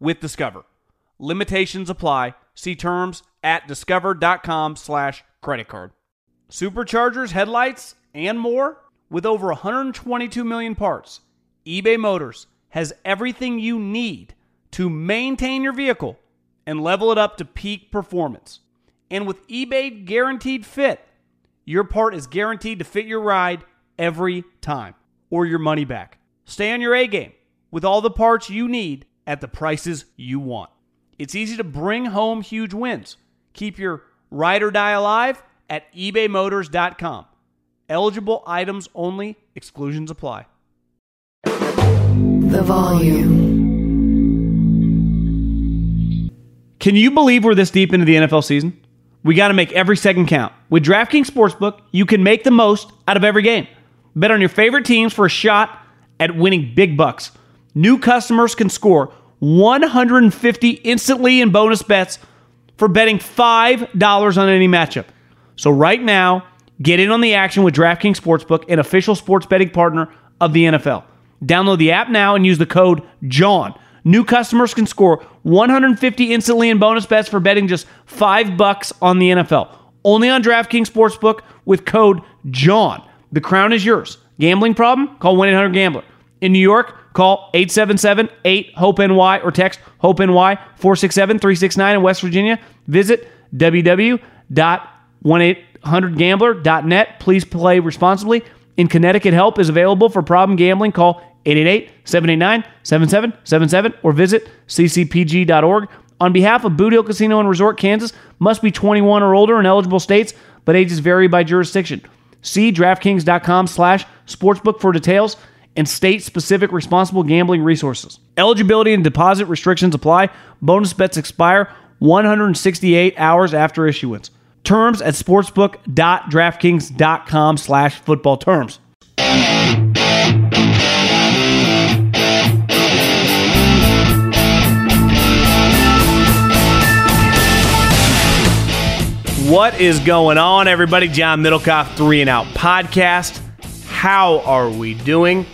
with Discover. Limitations apply. See terms at discover.com slash credit card. Superchargers, headlights, and more? With over 122 million parts, eBay Motors has everything you need to maintain your vehicle and level it up to peak performance. And with eBay Guaranteed Fit, your part is guaranteed to fit your ride every time or your money back. Stay on your A game with all the parts you need at the prices you want. It's easy to bring home huge wins. Keep your ride or die alive at ebaymotors.com. Eligible items only, exclusions apply. The volume. Can you believe we're this deep into the NFL season? We got to make every second count. With DraftKings Sportsbook, you can make the most out of every game. Bet on your favorite teams for a shot at winning big bucks. New customers can score 150 instantly in bonus bets for betting $5 on any matchup. So right now, get in on the action with DraftKings Sportsbook, an official sports betting partner of the NFL. Download the app now and use the code JOHN. New customers can score 150 instantly in bonus bets for betting just 5 bucks on the NFL. Only on DraftKings Sportsbook with code JOHN. The crown is yours. Gambling problem? Call 1-800-GAMBLER. In New York, call 877-8-HOPE-NY or text HOPE-NY 467-369 in West Virginia. Visit www.1800gambler.net. Please play responsibly. In Connecticut, help is available for problem gambling. Call 888-789-7777 or visit ccpg.org. On behalf of Boot Hill Casino and Resort, Kansas, must be 21 or older in eligible states, but ages vary by jurisdiction. See DraftKings.com slash sportsbook for details and state-specific responsible gambling resources. Eligibility and deposit restrictions apply. Bonus bets expire 168 hours after issuance. Terms at sportsbook.draftkings.com slash football terms. What is going on, everybody? John Middlekauff, Three and Out Podcast. How are we doing?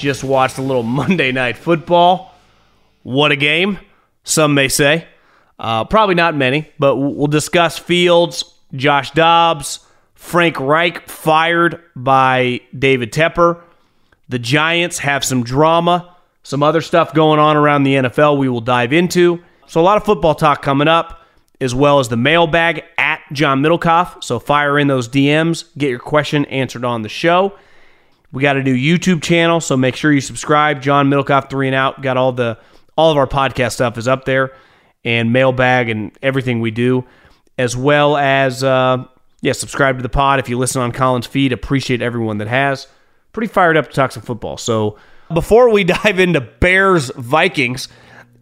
Just watched a little Monday Night Football. What a game, some may say. Uh, probably not many, but we'll discuss Fields, Josh Dobbs, Frank Reich fired by David Tepper. The Giants have some drama, some other stuff going on around the NFL we will dive into. So, a lot of football talk coming up as well as the mailbag at John Middlekauff. So fire in those DMs, get your question answered on the show. We got a new YouTube channel, so make sure you subscribe. John Middlekauff three and out. Got all the all of our podcast stuff is up there, and mailbag and everything we do, as well as uh, yeah, subscribe to the pod if you listen on Colin's feed. Appreciate everyone that has. Pretty fired up to talk some football. So before we dive into Bears Vikings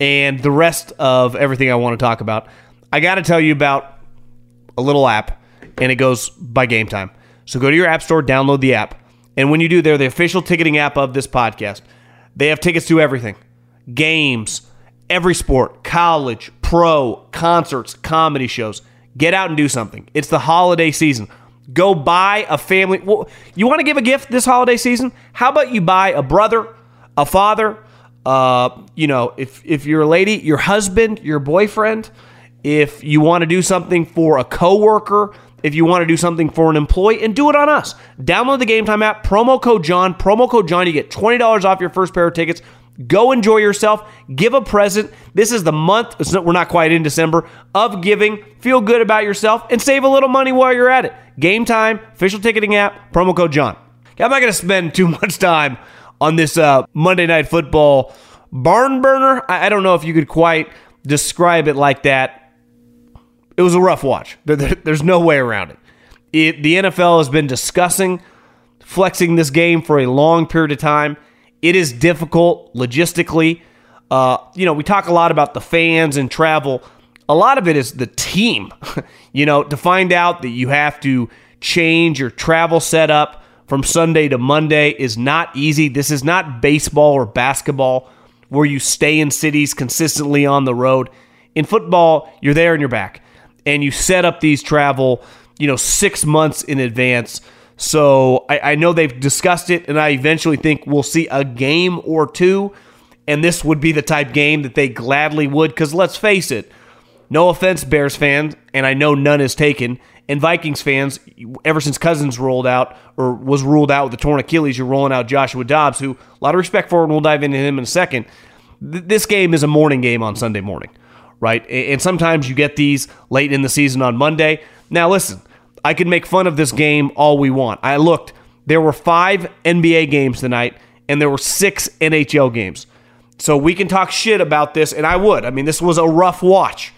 and the rest of everything I want to talk about, I got to tell you about a little app, and it goes by Gametime. So go to your app store, download the app. And when you do, they're the official ticketing app of this podcast. They have tickets to everything games, every sport, college, pro, concerts, comedy shows. Get out and do something. It's the holiday season. Go buy a family. Well, you want to give a gift this holiday season? How about you buy a brother, a father, uh, you know, if, if you're a lady, your husband, your boyfriend, if you want to do something for a coworker, if you want to do something for an employee, and do it on us. Download the Gametime app, promo code John, promo code John. You get $20 off your first pair of tickets. Go enjoy yourself. Give a present. This is the month, we're not quite in December, of giving. Feel good about yourself and save a little money while you're at it. Gametime, official ticketing app, promo code John. I'm not going to spend too much time on this uh, Monday Night Football barn burner. I, I don't know if you could quite describe it like that. It was a rough watch. There, there, there's no way around it. it. The NFL has been discussing flexing this game for a long period of time. It is difficult logistically. Uh, you know, we talk a lot about the fans and travel. A lot of it is the team. you know, to find out that you have to change your travel setup from Sunday to Monday is not easy. This is not baseball or basketball where you stay in cities consistently on the road. In football, you're there and you're back. And you set up these travel, you know, six months in advance. So I, I know they've discussed it, and I eventually think we'll see a game or two. And this would be the type game that they gladly would, because let's face it, no offense, Bears fans, and I know none is taken. And Vikings fans, ever since Cousins rolled out or was ruled out with the torn Achilles, you're rolling out Joshua Dobbs, who a lot of respect for, and we'll dive into him in a second. This game is a morning game on Sunday morning, right? And sometimes you get these late in the season on Monday. Now, listen, I can make fun of this game all we want. I looked, there were five NBA games tonight, and there were six NHL games. So we can talk shit about this, and I would. I mean, this was a rough watch.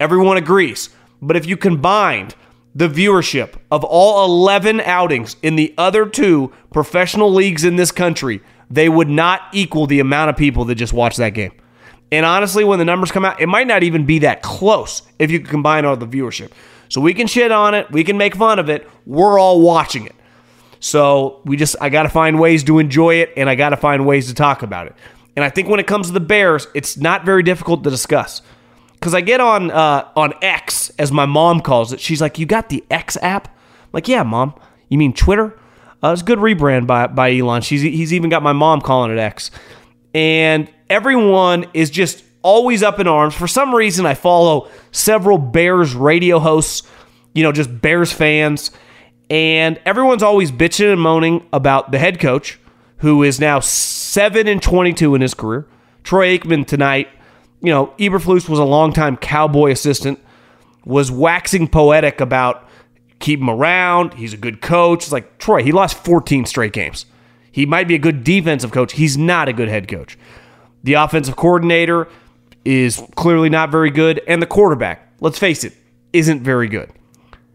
Everyone agrees. But if you combined the viewership of all 11 outings in the other two professional leagues in this country, they would not equal the amount of people that just watched that game. And honestly, when the numbers come out, it might not even be that close if you combine all the viewership. So we can shit on it, we can make fun of it. We're all watching it. So we just, I got to find ways to enjoy it and I got to find ways to talk about it. And I think when it comes to the Bears, it's not very difficult to discuss because I get on uh, on X as my mom calls it. She's like, "You got the X app?" I'm like, yeah, mom. You mean Twitter? Uh, it's a good rebrand by by Elon. She's he's even got my mom calling it X, and everyone is just always up in arms. For some reason, I follow several Bears radio hosts. You know, just Bears fans, and everyone's always bitching and moaning about the head coach, who is now seven and twenty-two in his career. Troy Aikman tonight you know, Eberflus was a longtime cowboy assistant, was waxing poetic about keep him around. He's a good coach. It's like Troy, he lost 14 straight games. He might be a good defensive coach. He's not a good head coach. The offensive coordinator is clearly not very good, and the quarterback, let's face it, isn't very good.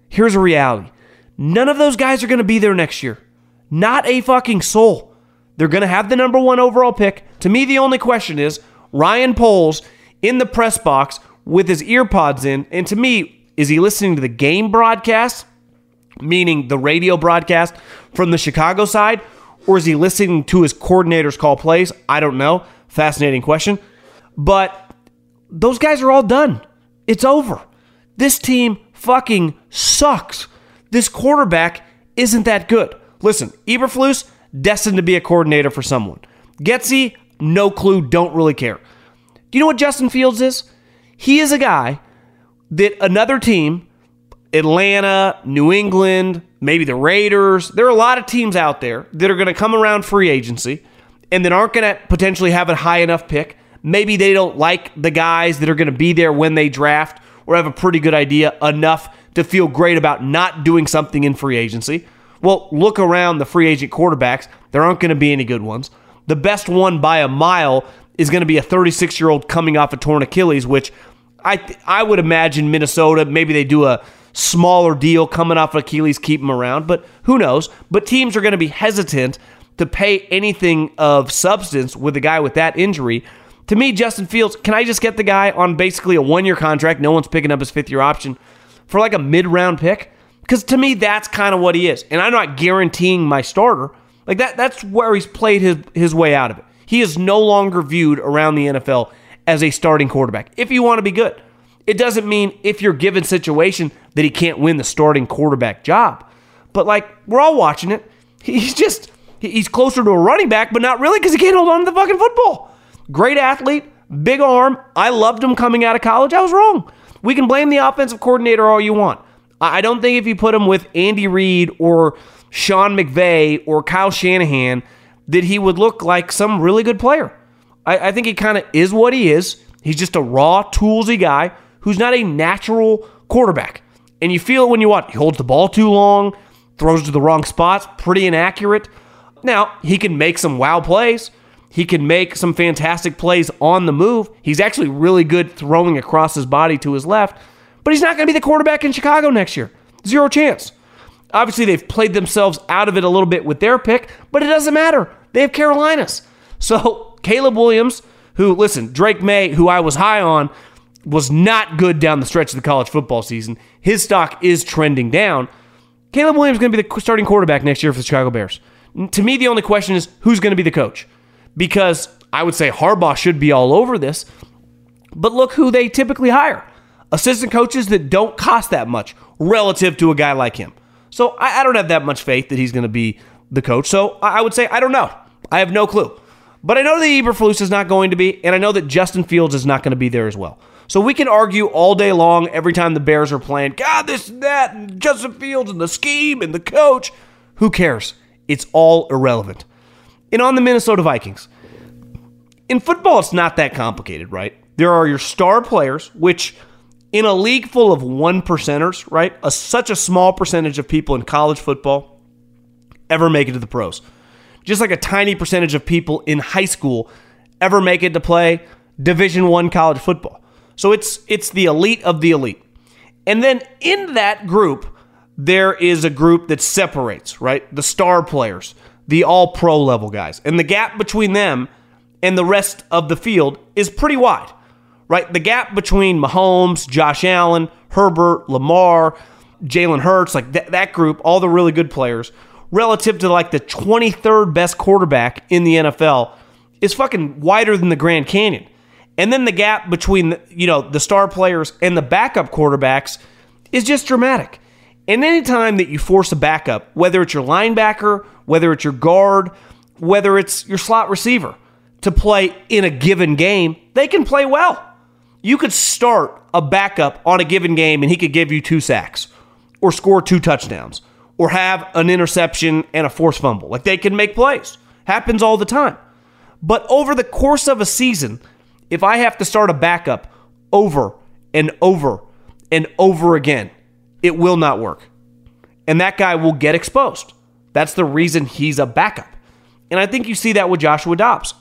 Here's a reality none of those guys are going to be there next year. Not a fucking soul. They're going to have the number one overall pick. To me, the only question is Ryan Poles in the press box with his earpods in. And to me, is he listening to the game broadcast, meaning the radio broadcast from the Chicago side, or is he listening to his coordinators call plays? I don't know. Fascinating question. But those guys are all done. It's over. This team fucking sucks. This quarterback isn't that good. Listen, Eberflus, destined to be a coordinator for someone. Getsy, no clue, don't really care. Do you know what Justin Fields is? He is a guy that another team, Atlanta, New England, maybe the Raiders, there are a lot of teams out there that are going to come around free agency and then aren't going to potentially have a high enough pick. Maybe they don't like the guys that are going to be there when they draft or have a pretty good idea enough to feel great about not doing something in free agency. Well, look around the free agent quarterbacks. There aren't going to be any good ones. The best one by a mile is going to be a 36 year old coming off a torn Achilles, which I I would imagine Minnesota maybe they do a smaller deal coming off Achilles, keep him around, but who knows? But teams are going to be hesitant to pay anything of substance with a guy with that injury. To me, Justin Fields, can I just get the guy on basically a one year contract? No one's picking up his fifth year option for like a mid round pick? Because to me, that's kind of what he is. And I'm not guaranteeing my starter. Like that, that's where he's played his, his way out of it. He is no longer viewed around the NFL as a starting quarterback. If you want to be good, it doesn't mean if you're given situation that he can't win the starting quarterback job. But like we're all watching it, he's just he's closer to a running back, but not really because he can't hold on to the fucking football. Great athlete, big arm. I loved him coming out of college. I was wrong. We can blame the offensive coordinator all you want. I don't think if you put him with Andy Reid or Sean McVay or Kyle Shanahan that he would look like some really good player. I, I think he kind of is what he is. He's just a raw, toolsy guy who's not a natural quarterback. And you feel it when you watch. He holds the ball too long, throws to the wrong spots, pretty inaccurate. Now, he can make some wow plays. He can make some fantastic plays on the move. He's actually really good throwing across his body to his left, but he's not going to be the quarterback in Chicago next year. Zero chance. Obviously, they've played themselves out of it a little bit with their pick, but it doesn't matter. They have Carolinas. So, Caleb Williams, who, listen, Drake Maye, who I was high on, was not good down the stretch of the college football season. His stock is trending down. Caleb Williams is going to be the starting quarterback next year for the Chicago Bears. To me, the only question is who's going to be the coach? Because I would say Harbaugh should be all over this, but look who they typically hire assistant coaches that don't cost that much relative to a guy like him. So I, I don't have that much faith that he's going to be the coach. So I, I would say I don't know. I have no clue. But I know that Eberflus is not going to be, and I know that Justin Fields is not going to be there as well. So we can argue all day long every time the Bears are playing, God, this and that, and Justin Fields and the scheme and the coach. Who cares? It's all irrelevant. And on the Minnesota Vikings, in football, it's not that complicated, right? There are your star players, which in a league full of one percenters, right? A, such a small percentage of people in college football ever make it to the pros. Just like a tiny percentage of people in high school ever make it to play Division One college football. So it's it's the elite of the elite. And then in that group, there is a group that separates, right? The star players, the all pro level guys. And the gap between them and the rest of the field is pretty wide right? The gap between Mahomes, Josh Allen, Herbert, Lamar, Jalen Hurts, like th- that group, all the really good players, relative to like the 23rd best quarterback in the NFL, is fucking wider than the Grand Canyon. And then the gap between you know the star players and the backup quarterbacks is just dramatic. And anytime that you force a backup, whether it's your linebacker, whether it's your guard, whether it's your slot receiver, to play in a given game, they can play well you could start a backup on a given game and he could give you two sacks or score two touchdowns or have an interception and a forced fumble. Like they can make plays. Happens all the time. But over the course of a season, if I have to start a backup over and over and over again, it will not work. And that guy will get exposed. That's the reason he's a backup. And I think you see that with Joshua Dobbs,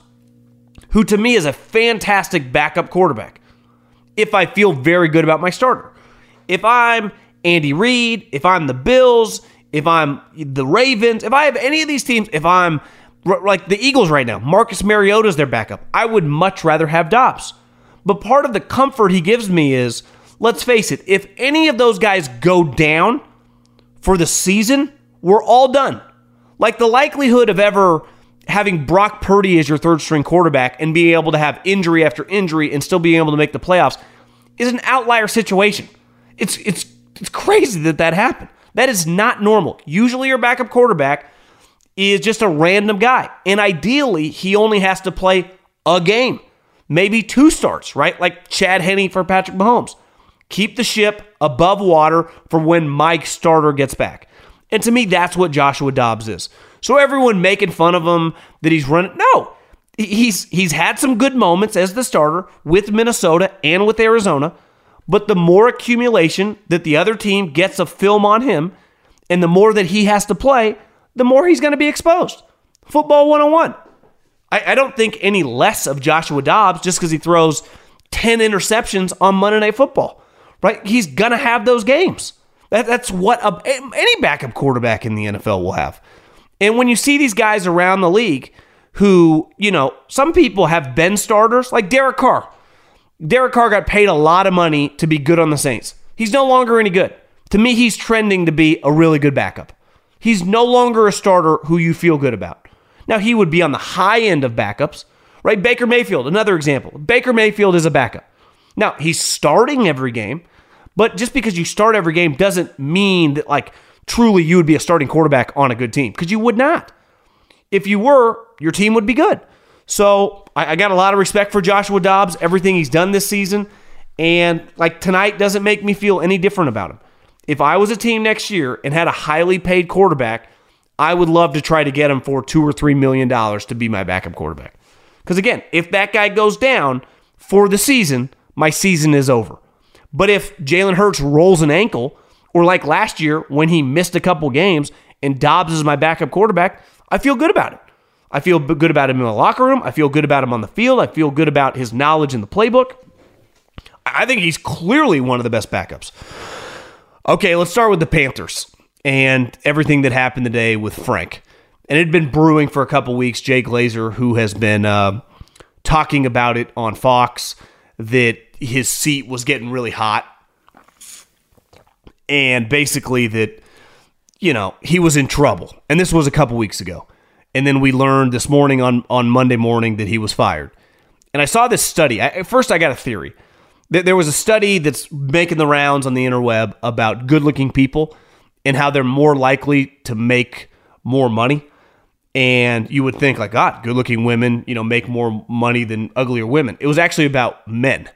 who to me is a fantastic backup quarterback if I feel very good about my starter. If I'm Andy Reid, if I'm the Bills, if I'm the Ravens, if I have any of these teams, if I'm like the Eagles right now, Marcus Mariota is their backup. I would much rather have Dobbs. But part of the comfort he gives me is, let's face it, if any of those guys go down for the season, we're all done. Like the likelihood of ever having Brock Purdy as your third string quarterback and being able to have injury after injury and still being able to make the playoffs is an outlier situation. It's it's it's crazy that that happened. That is not normal. Usually your backup quarterback is just a random guy. And ideally, he only has to play a game, maybe two starts, right? Like Chad Henne for Patrick Mahomes. Keep the ship above water for when Mike Starter gets back. And to me, that's what Joshua Dobbs is. So everyone making fun of him that he's running. No, he's he's had some good moments as the starter with Minnesota and with Arizona, but the more accumulation that the other team gets of film on him, and the more that he has to play, the more he's going to be exposed. Football 101. I, I don't think any less of Joshua Dobbs just because he throws 10 interceptions on Monday Night Football, right? He's going to have those games. That, that's what a, any backup quarterback in the NFL will have. And when you see these guys around the league who, you know, some people have been starters, like Derek Carr. Derek Carr got paid a lot of money to be good on the Saints. He's no longer any good. To me, he's trending to be a really good backup. He's no longer a starter who you feel good about. Now, he would be on the high end of backups, right? Baker Mayfield, another example. Baker Mayfield is a backup. Now, he's starting every game, but just because you start every game doesn't mean that, like, truly you would be a starting quarterback on a good team because you would not. If you were, your team would be good. So I, I, got a lot of respect for Joshua Dobbs, everything he's done this season. And like tonight doesn't make me feel any different about him. If I was a team next year and had a highly paid quarterback, I would love to try to get him for two or three million dollars to be my backup quarterback. Because again, if that guy goes down for the season, my season is over. But if Jalen Hurts rolls an ankle, or like last year when he missed a couple games and Dobbs is my backup quarterback, I feel good about it. I feel good about him in the locker room. I feel good about him on the field. I feel good about his knowledge in the playbook. I think he's clearly one of the best backups. Okay, let's start with the Panthers and everything that happened today with Frank. And it had been brewing for a couple weeks. Jay Glazer, who has been uh, talking about it on Fox, that his seat was getting really hot. And basically, that, you know, he was in trouble. And this was a couple weeks ago. And then we learned this morning on, on Monday morning that he was fired. And I saw this study. I, first, I got a theory. There was a study that's making the rounds on the interweb about good looking people and how they're more likely to make more money. And you would think, like, ah, God, good looking women, you know, make more money than uglier women. It was actually about men.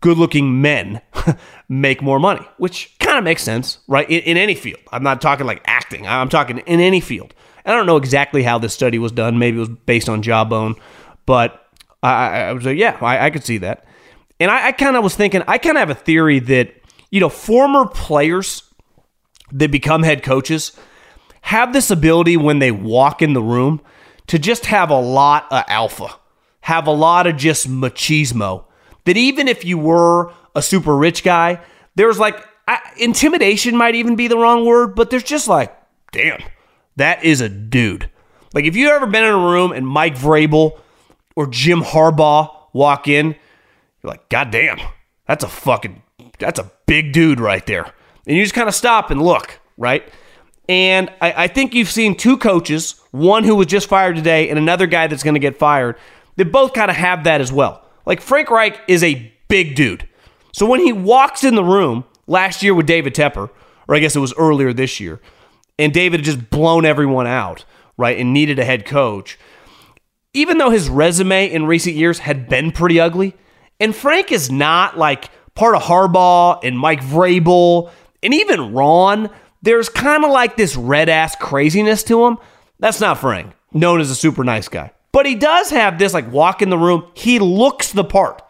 Good looking men make more money, which kind of makes sense, right? In, in any field. I'm not talking like acting, I'm talking in any field. I don't know exactly how this study was done. Maybe it was based on Jawbone, but I, I was like, yeah, I, I could see that. And I, I kind of was thinking, I kind of have a theory that, you know, former players that become head coaches have this ability when they walk in the room to just have a lot of alpha, have a lot of just machismo. That even if you were a super rich guy, there's like I, intimidation might even be the wrong word, but there's just like, damn, that is a dude. Like if you've ever been in a room and Mike Vrabel or Jim Harbaugh walk in, you're like, God damn, that's a fucking, that's a big dude right there. And you just kind of stop and look, right? And I, I, think you've seen two coaches, one who was just fired today and another guy that's going to get fired, that both kind of have that as well. Like Frank Reich is a big dude. So when he walks in the room last year with David Tepper, or I guess it was earlier this year, and David had just blown everyone out, right, and needed a head coach, even though his resume in recent years had been pretty ugly, and Frank is not like part of Harbaugh and Mike Vrabel and even Ron, there's kind of like this red ass craziness to him. That's not Frank, known as a super nice guy. But he does have this like walk in the room. He looks the part.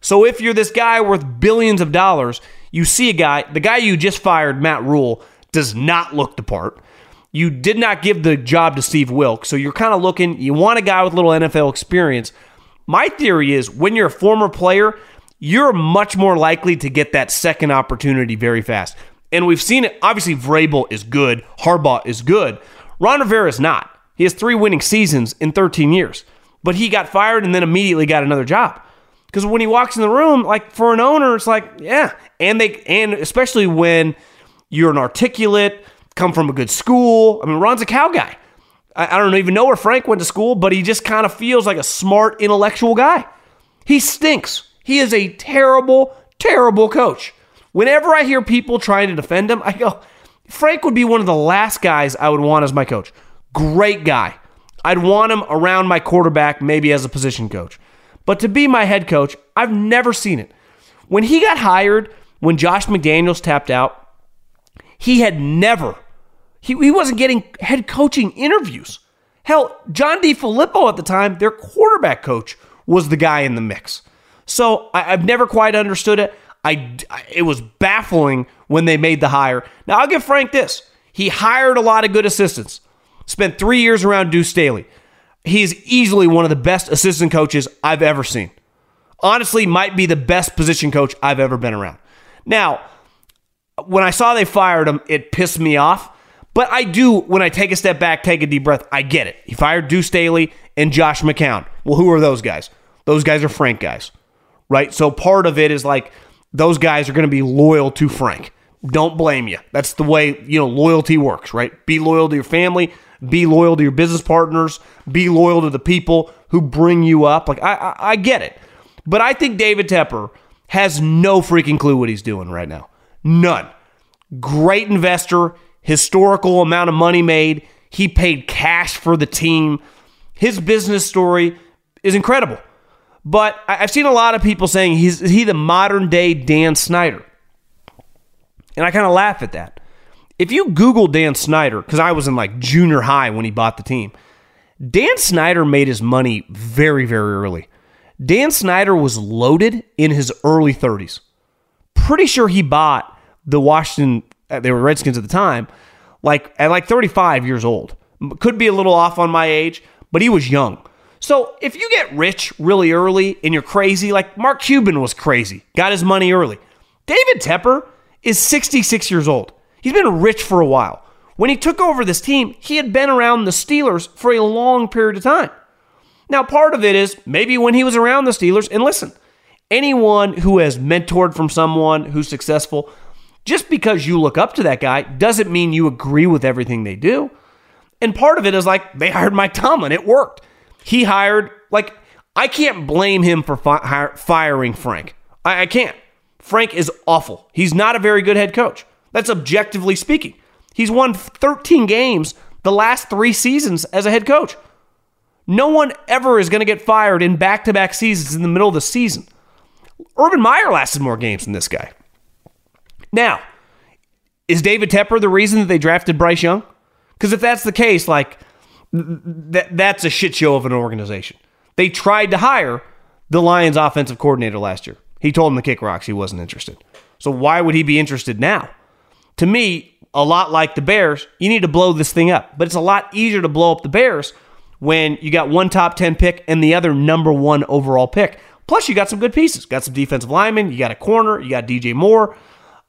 So if you're this guy worth billions of dollars, you see a guy, the guy you just fired, Matt Rhule, does not look the part. You did not give the job to Steve Wilk, So you're kind of looking, you want a guy with a little NFL experience. My theory is when you're a former player, you're much more likely to get that second opportunity very fast. And we've seen it. Obviously, Vrabel is good. Harbaugh is good. Ron Rivera is not. He has three winning seasons in 13 years, but he got fired and then immediately got another job. Because when he walks in the room, like for an owner, it's like, yeah. And they, and especially when you're an articulate, come from a good school. I mean, Ron's a Cal guy. I, I don't even know where Frank went to school, but he just kind of feels like a smart, intellectual guy. He stinks. He is a terrible, terrible coach. Whenever I hear people trying to defend him, I go, Frank would be one of the last guys I would want as my coach. Great guy. I'd want him around my quarterback, maybe as a position coach. But to be my head coach, I've never seen it. When he got hired, when Josh McDaniels tapped out, he had never, he, he wasn't getting head coaching interviews. Hell, John DeFilippo at the time, their quarterback coach, was the guy in the mix. So I, have never quite understood it. I, it was baffling when they made the hire. Now I'll give Frank this: he hired a lot of good assistants. Spent three years around Deuce Staley. He is easily one of the best assistant coaches I've ever seen. Honestly, might be the best position coach I've ever been around. Now, when I saw they fired him, it pissed me off. But I do, when I take a step back, take a deep breath, I get it. He fired Deuce Staley and Josh McCown. Well, who are those guys? Those guys are Frank guys right? So part of it is like those guys are going to be loyal to Frank. Don't blame you. That's the way, you know, loyalty works, right? Be loyal to your family, be loyal to your business partners, be loyal to the people who bring you up. Like I, I, I get it. But I think David Tepper has no freaking clue what he's doing right now. None. Great investor, historical amount of money made. He paid cash for the team. His business story is incredible. But I've seen a lot of people saying he's he the modern day Dan Snyder. And I kind of laugh at that. If you Google Dan Snyder, because I was in like junior high when he bought the team, Dan Snyder made his money very, very early. Dan Snyder was loaded in his early 30s. Pretty sure he bought the Washington, Uh, they were Redskins at the time, like at like 35 years old. Could be a little off on my age, but he was young. So if you get rich really early and you're crazy, like Mark Cuban was crazy, got his money early. David Tepper is 66 years old. He's been rich for a while. When he took over this team, he had been around the Steelers for a long period of time. Now, part of it is maybe when he was around the Steelers, and listen, anyone who has mentored from someone who's successful, just because you look up to that guy doesn't mean you agree with everything they do. And part of it is like they hired Mike Tomlin, it worked. He hired, like, I can't blame him for fi- firing Frank. I, I can't. Frank is awful. He's not a very good head coach. That's objectively speaking. He's won 13 games the last three seasons as a head coach. No one ever is going to get fired in back to back seasons in the middle of the season. Urban Meyer lasted more games than this guy. Now, is David Tepper the reason that they drafted Bryce Young? Because if that's the case, like, th- that's a shit show of an organization. They tried to hire the Lions offensive coordinator last year. He told him to kick rocks. He wasn't interested. So why would he be interested now? To me, a lot like the Bears, you need to blow this thing up. But it's a lot easier to blow up the Bears when you got one top 10 pick and the other number one overall pick. Plus, you got some good pieces. Got some defensive linemen. You got a corner. You got DJ Moore.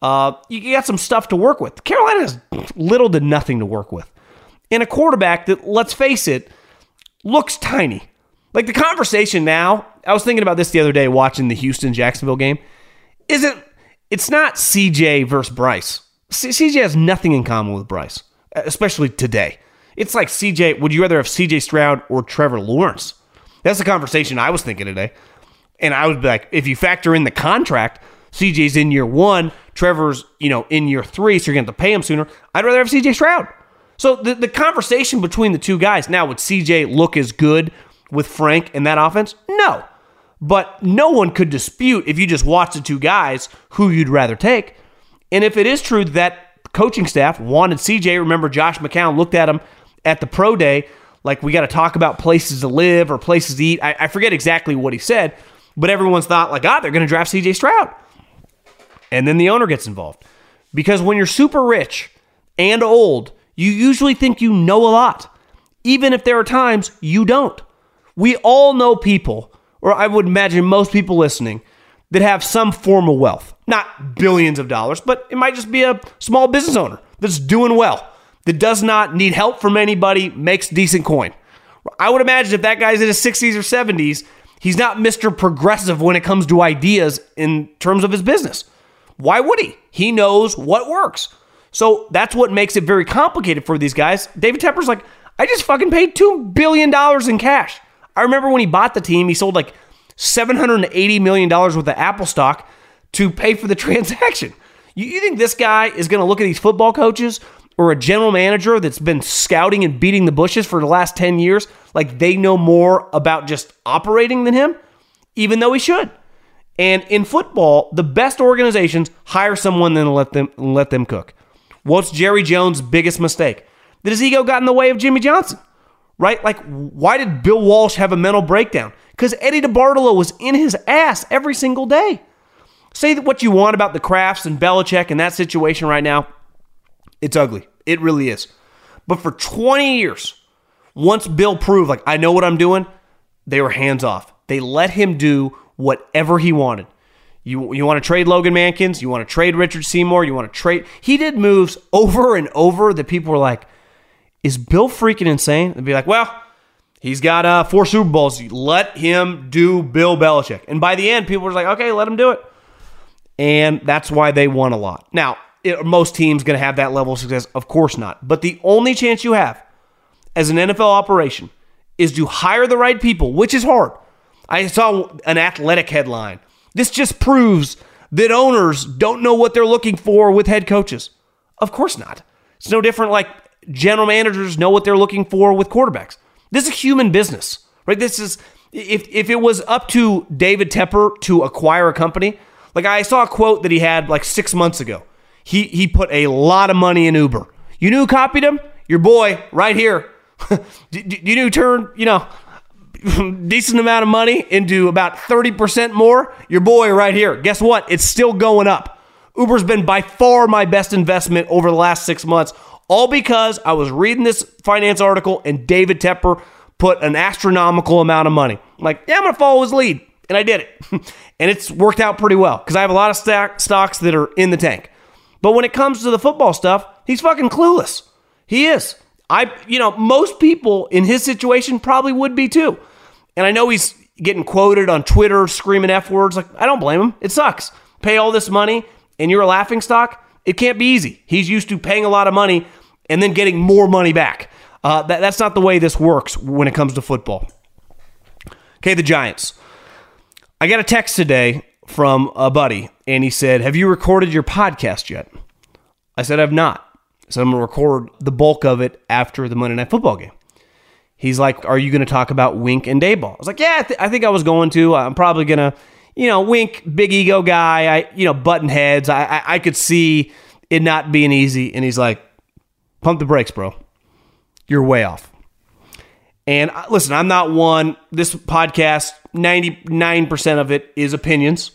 Uh, you got some stuff to work with. Carolina has little to nothing to work with. And a quarterback that, let's face it, looks tiny. Like the conversation now, I was thinking about this the other day watching the Houston Jacksonville game. Isn't it's not CJ versus Bryce. CJ has nothing in common with Bryce, especially today. It's like CJ, would you rather have CJ Stroud or Trevor Lawrence? That's the conversation I was thinking today. And I would be like, if you factor in the contract, CJ's in year one, Trevor's, you know, in year three, so you're going to have to pay him sooner. I'd rather have CJ Stroud. So the, the conversation between the two guys, now would CJ look as good with Frank in that offense? No. But no one could dispute if you just watch the two guys who you'd rather take. And if it is true that coaching staff wanted CJ, remember Josh McCown looked at him at the pro day, like we got to talk about places to live or places to eat. I, I, forget exactly what he said, but everyone's thought like, ah, they're going to draft CJ Stroud. And then the owner gets involved. Because when you're super rich and old, you usually think you know a lot, even if there are times you don't. We all know people, or I would imagine most people listening, that have some form of wealth. Not billions of dollars, but it might just be a small business owner that's doing well, that does not need help from anybody, makes decent coin. I would imagine if that guy's in his 60s or 70s, he's not Mr. Progressive when it comes to ideas in terms of his business. Why would he? He knows what works. So that's what makes it very complicated for these guys. David Tepper's like, I just fucking paid $2 billion in cash. I remember when he bought the team, he sold like $780 million worth of Apple stock to pay for the transaction. You, you think this guy is going to look at these football coaches or a general manager that's been scouting and beating the bushes for the last 10 years like they know more about just operating than him? Even though he should. And in football, the best organizations hire someone then let them let them cook. What's Jerry Jones' biggest mistake? That his ego got in the way of Jimmy Johnson. Right? Like, why did Bill Walsh have a mental breakdown? Because Eddie DeBartolo was in his ass every single day. Say what you want about the Krafts and Belichick and that situation right now. It's ugly. It really is. But for 20 years, once Bill proved, like, I know what I'm doing, they were hands off. They let him do whatever he wanted. You, you want to trade Logan Mankins? You want to trade Richard Seymour? You want to trade? He did moves over and over that people were like, is Bill freaking insane? And be like, well, He's got uh, four Super Bowls. Let him do Bill Belichick. And by the end, people were like, okay, let him do it. And that's why they won a lot. Now, it, most teams going to have that level of success? Of course not. But the only chance you have as an NFL operation is to hire the right people, which is hard. I saw an athletic headline. This just proves that owners don't know what they're looking for with head coaches. Of course not. It's no different like general managers know what they're looking for with quarterbacks. This is a human business, right? This is if if it was up to David Tepper to acquire a company, like I saw a quote that he had like six months ago. He he put a lot of money in Uber. You knew copied him? Your boy right here. you turn, you know, decent amount of money into about 30% more? Your boy right here. Guess what? It's still going up. Uber's been by far my best investment over the last six months, all because I was reading this finance article and David Tepper put an astronomical amount of money. I'm like, yeah, I'm going to follow his lead. And I did it. and it's worked out pretty well because I have a lot of stack, stocks that are in the tank. But when it comes to the football stuff, he's fucking clueless. He is. I, you know, most people in his situation probably would be too. And I know he's getting quoted on Twitter screaming F words. Like, I don't blame him. It sucks. Pay all this money and you're a laughing stock. It can't be easy. He's used to paying a lot of money and then getting more money back. Uh, that, that's not the way this works when it comes to football. Okay, the Giants. I got a text today from a buddy, and he said, Have you recorded your podcast yet? I said, I've not. So I'm going to record the bulk of it after the Monday Night Football game. He's like, Are you going to talk about Wink and Daboll? I was like, Yeah, I, th- I think I was going to. I'm probably going to, you know, Wink, big ego guy. I, you know, button heads. I, I, I could see it not being easy. And he's like, Pump the brakes, bro you're way off. And uh, listen, I'm not one, this podcast, 99% of it is opinions,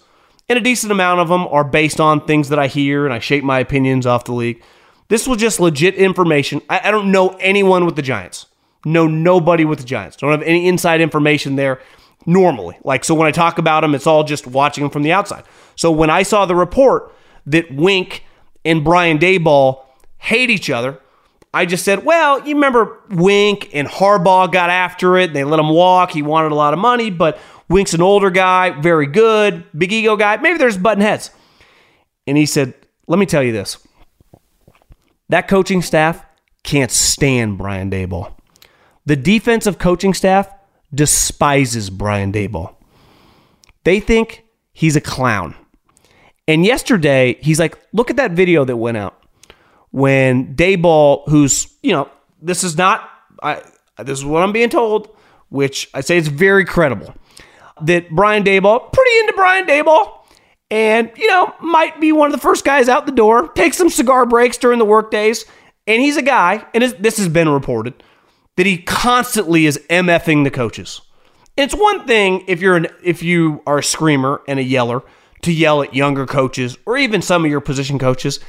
and a decent amount of them are based on things that I hear, and I shape my opinions off the league. This was just legit information. I, I don't know anyone with the Giants. Know nobody with the Giants. Don't have any inside information there normally. Like, so when I talk about them, it's all just watching them from the outside. So when I saw the report that Wink and Brian Daboll hate each other, I just said, well, you remember Wink and Harbaugh got after it. They let him walk. He wanted a lot of money, but Wink's an older guy, very good, big ego guy. Maybe there's button heads. And he said, let me tell you this. That coaching staff can't stand Brian Daboll. The defensive coaching staff despises Brian Daboll. They think he's a clown. And yesterday, he's like, look at that video that went out when Daboll, who's, you know, this is not, I, this is what I'm being told, which I say is very credible, that Brian Daboll, pretty into Brian Daboll, and, you know, might be one of the first guys out the door, take some cigar breaks during the work days. And he's a guy, and this has been reported, that he constantly is MFing the coaches. It's one thing if you're an if you are a screamer and a yeller to yell at younger coaches or even some of your position coaches.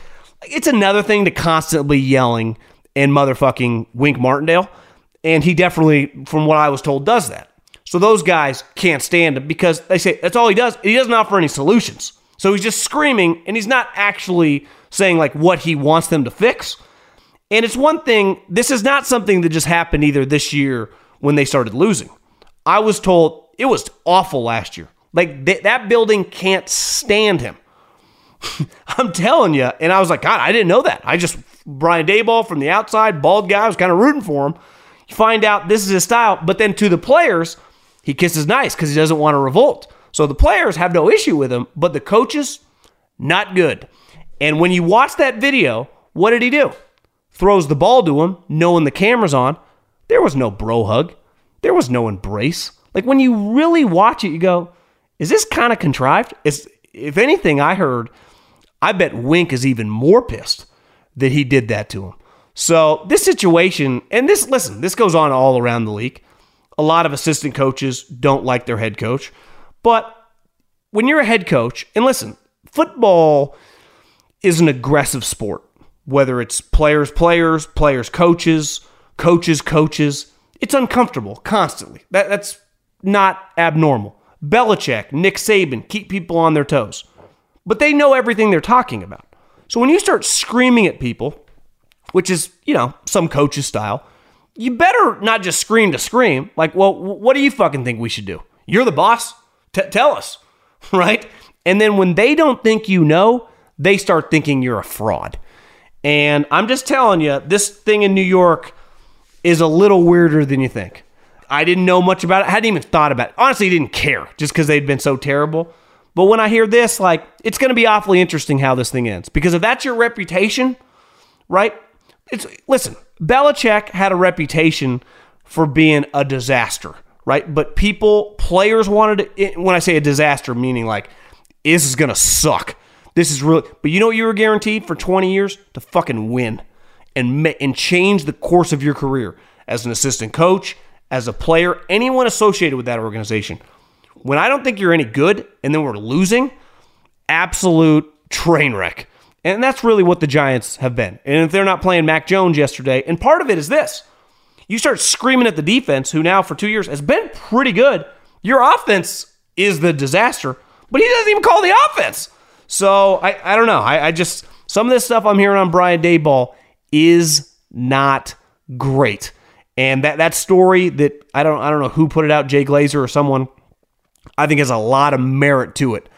It's another thing to constantly yelling and motherfucking Wink Martindale. And he definitely, from what I was told, does that. So those guys can't stand him because they say that's all he does. He doesn't offer any solutions. So he's just screaming and he's not actually saying like what he wants them to fix. And it's one thing, this is not something that just happened either this year when they started losing. I was told it was awful last year. Like th- that building can't stand him. I'm telling you. And I was like, God, I didn't know that. I just, Brian Daboll from the outside, bald guy, I was kind of rooting for him. You find out this is his style. But then to the players, he kisses nice because he doesn't want to revolt. So the players have no issue with him, but the coaches, not good. And when you watch that video, what did he do? Throws the ball to him, knowing the camera's on. There was no bro hug. There was no embrace. Like when you really watch it, you go, is this kind of contrived? It's, if anything, I heard I bet Wink is even more pissed that he did that to him. So this situation, and this, listen, this goes on all around the league. A lot of assistant coaches don't like their head coach. But when you're a head coach, and listen, football is an aggressive sport, whether it's players, players, players, coaches, coaches, coaches. It's uncomfortable constantly. That, that's not abnormal. Belichick, Nick Saban keep people on their toes but they know everything they're talking about. So when you start screaming at people, which is, you know, some coach's style, you better not just scream to scream. Like, well, what do you fucking think we should do? You're the boss. T- tell us, right? And then when they don't think you know, they start thinking you're a fraud. And I'm just telling you, this thing in New York is a little weirder than you think. I didn't know much about it. I hadn't even thought about it. Honestly, didn't care just because they'd been so terrible. But when I hear this, like, it's going to be awfully interesting how this thing ends. Because if that's your reputation, right? It's listen, Belichick had a reputation for being a disaster, right? But people, players wanted it. When I say a disaster, meaning like, this is to suck. This is really, but you know what you were guaranteed for 20 years? To fucking win and, and change the course of your career. as an assistant coach, as a player, anyone associated with that organization. When I don't think you're any good and then we're losing, absolute train wreck. And that's really what the Giants have been. And if they're not playing Mac Jones yesterday, and part of it is this you start screaming at the defense, who now for two years has been pretty good. Your offense is the disaster, but he doesn't even call the offense. So I, I don't know. I, I just, some of this stuff I'm hearing on Brian Daboll is not great. And that, that story that I don't I don't know who put it out, Jay Glazer or someone, I think has a lot of merit to it.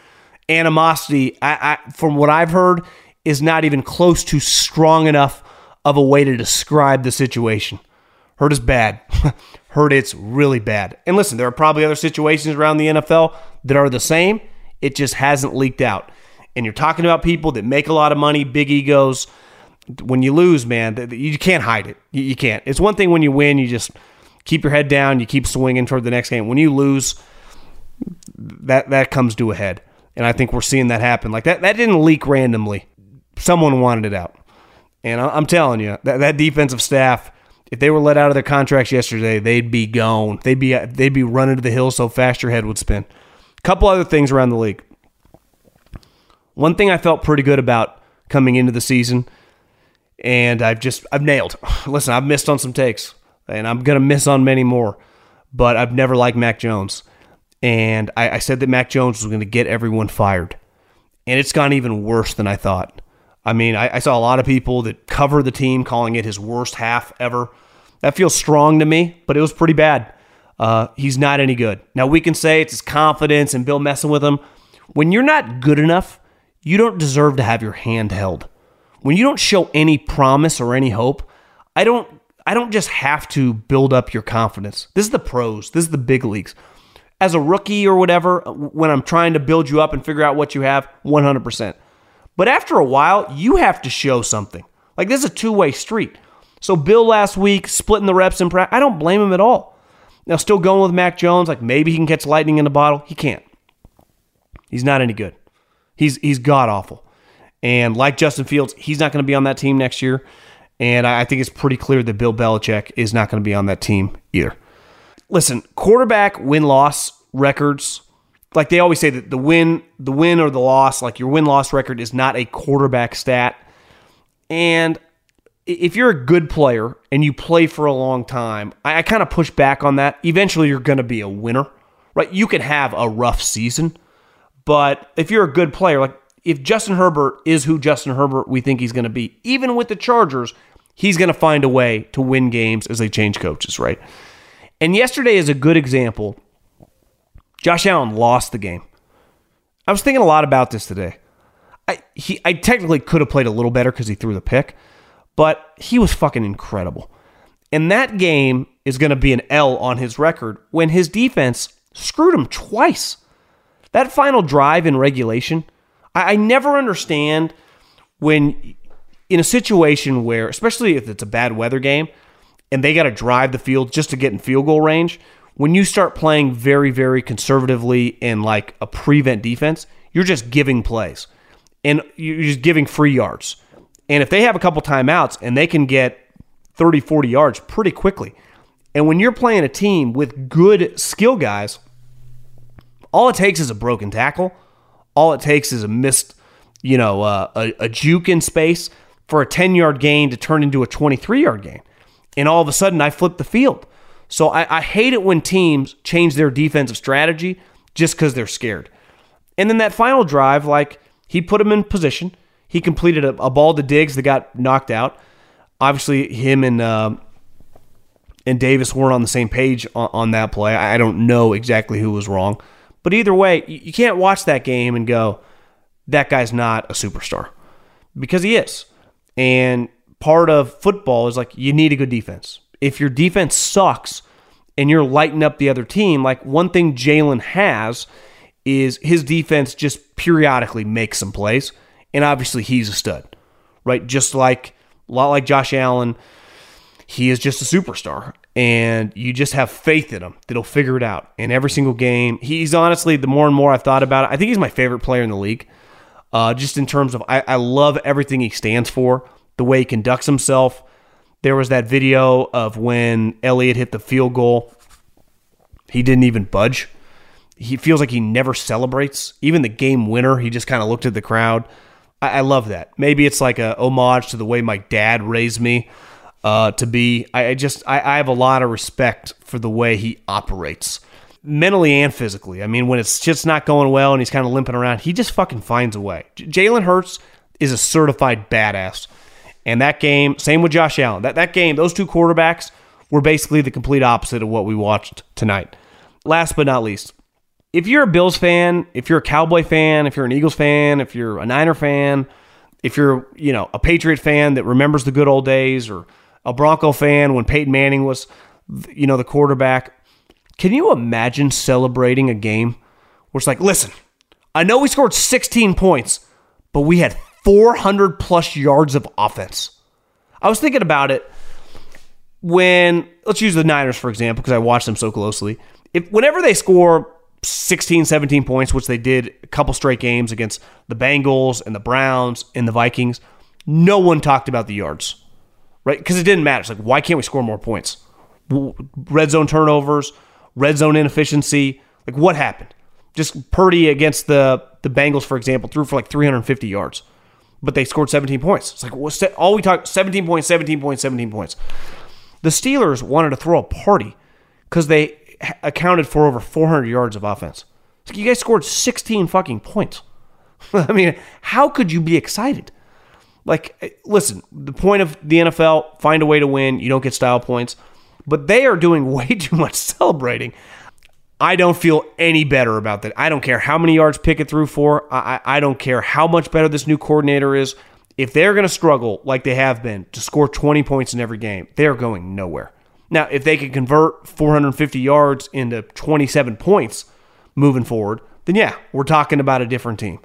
Animosity, I, I, from what I've heard, is not even close to strong enough of a way to describe the situation. Hurt is bad. Hurt it's really bad. And listen, there are probably other situations around the NFL that are the same. It just hasn't leaked out. And you're talking about people that make a lot of money, big egos. When you lose, man, you can't hide it. You can't. It's one thing when you win, you just keep your head down, you keep swinging toward the next game. When you lose, that that comes to a head. And I think we're seeing that happen. Like that that didn't leak randomly. Someone wanted it out. And I'm telling you, that, that defensive staff, if they were let out of their contracts yesterday, they'd be gone. They'd be they'd be running to the hill so fast your head would spin. A couple other things around the league. One thing I felt pretty good about coming into the season, and I've just I've nailed. Listen, I've missed on some takes, and I'm gonna miss on many more, but I've never liked Mac Jones, and I, I said that Mac Jones was to get everyone fired, and it's gone even worse than I thought. I mean, I, I saw a lot of people that cover the team calling it his worst half ever. That feels strong to me, but it was pretty bad. Uh, he's not any good. Now, we can say it's his confidence and Bill messing with him. When you're not good enough, you don't deserve to have your hand held. When you don't show any promise or any hope, I don't I don't just have to build up your confidence. This is the pros. This is the big leagues. As a rookie or whatever, when I'm trying to build you up and figure out what you have, 100%. But after a while, you have to show something. Like this is a two way street. So Bill last week splitting the reps in practice, I don't blame him at all. Now still going with Mac Jones, like maybe he can catch lightning in a bottle. He can't. He's not any good. He's he's god awful. And like Justin Fields, he's not going to be on that team next year. And I think it's pretty clear that Bill Belichick is not going to be on that team either. Listen, quarterback win loss records like they always say that the win, the win or the loss, like your win loss record is not a quarterback stat. And if you're a good player and you play for a long time, I, I kind of push back on that. Eventually, you're going to be a winner, right? You can have a rough season, but if you're a good player, like if Justin Herbert is who Justin Herbert we think he's going to be, even with the Chargers, he's going to find a way to win games as they change coaches, right? And yesterday is a good example Josh Allen lost the game. I was thinking a lot about this today. I he I technically could have played a little better because he threw the pick, but he was fucking incredible. And that game is going to be an L on his record when his defense screwed him twice. That final drive in regulation, I, I never understand when in a situation where, especially if it's a bad weather game, and they got to drive the field just to get in field goal range, when you start playing very, very conservatively in like a prevent defense, you're just giving plays and you're just giving free yards. And if they have a couple timeouts and they can get 30, 40 yards pretty quickly, and when you're playing a team with good skill guys, all it takes is a broken tackle. All it takes is a missed, you know, uh, a, a juke in space for a 10 yard gain to turn into a 23 yard gain. And all of a sudden, I flip the field. So I, I hate it when teams change their defensive strategy just because they're scared. And then that final drive, like he put him in position. He completed a, a ball to Diggs that got knocked out. Obviously, him and uh, and Davis weren't on the same page on, on, that play. I don't know exactly who was wrong, but either way, you, you can't watch that game and go, "That guy's not a superstar," because he is. And part of football is like you need a good defense if your defense sucks and you're lighting up the other team, like one thing Jalen has is his defense just periodically makes some plays. And obviously he's a stud, right? Just like a lot like Josh Allen, he is just a superstar. And you just have faith in him that he'll figure it out. in every single game, he's honestly, the more and more I've thought about it, I think he's my favorite player in the league. Uh, just in terms of, I, I love everything he stands for, the way he conducts himself, There was that video of when Elliott hit the field goal. He didn't even budge. He feels like he never celebrates. Even the game winner, he just kind of looked at the crowd. I, I, love that. Maybe it's like a homage to the way my dad raised me uh, to be. I, I just I, I have a lot of respect for the way he operates mentally and physically. I mean, when it's just not going well and he's kind of limping around, he just fucking finds a way. Jalen Hurts is a certified badass. And that game, same with Josh Allen. That that game, those two quarterbacks were basically the complete opposite of what we watched tonight. Last but not least, if you're a Bills fan, if you're a Cowboy fan, if you're an Eagles fan, if you're a Niner fan, if you're, you know, a Patriot fan that remembers the good old days or a Bronco fan when Peyton Manning was, you know, the quarterback, can you imagine celebrating a game where it's like, listen, I know we scored 16 points, but we had 400 plus yards of offense. I was thinking about it when, let's use the Niners, for example, because I watch them so closely. If Whenever they score 16, 17 points, which they did a couple straight games against the Bengals and the Browns and the Vikings, no one talked about the yards, right? Because it didn't matter. It's like, why can't we score more points? Red zone turnovers, red zone inefficiency. Like, what happened? Just Purdy against the, the Bengals, for example, threw for like 350 yards but they scored 17 points. It's like all we talk 17 points, 17 points, 17 points. The Steelers wanted to throw a party because they accounted for over 400 yards of offense. Like you guys scored 16 fucking points. I mean, how could you be excited? Like, eh, listen, the point of the NFL, find a way to win. You don't get style points. But they are doing way too much celebrating. I don't feel any better about that. I don't care how many yards Pickett threw for. I, I don't care how much better this new coordinator is. If they're going to struggle like they have been to score 20 points in every game, they're going nowhere. Now, if they can convert 450 yards into 27 points moving forward, then yeah, we're talking about a different team.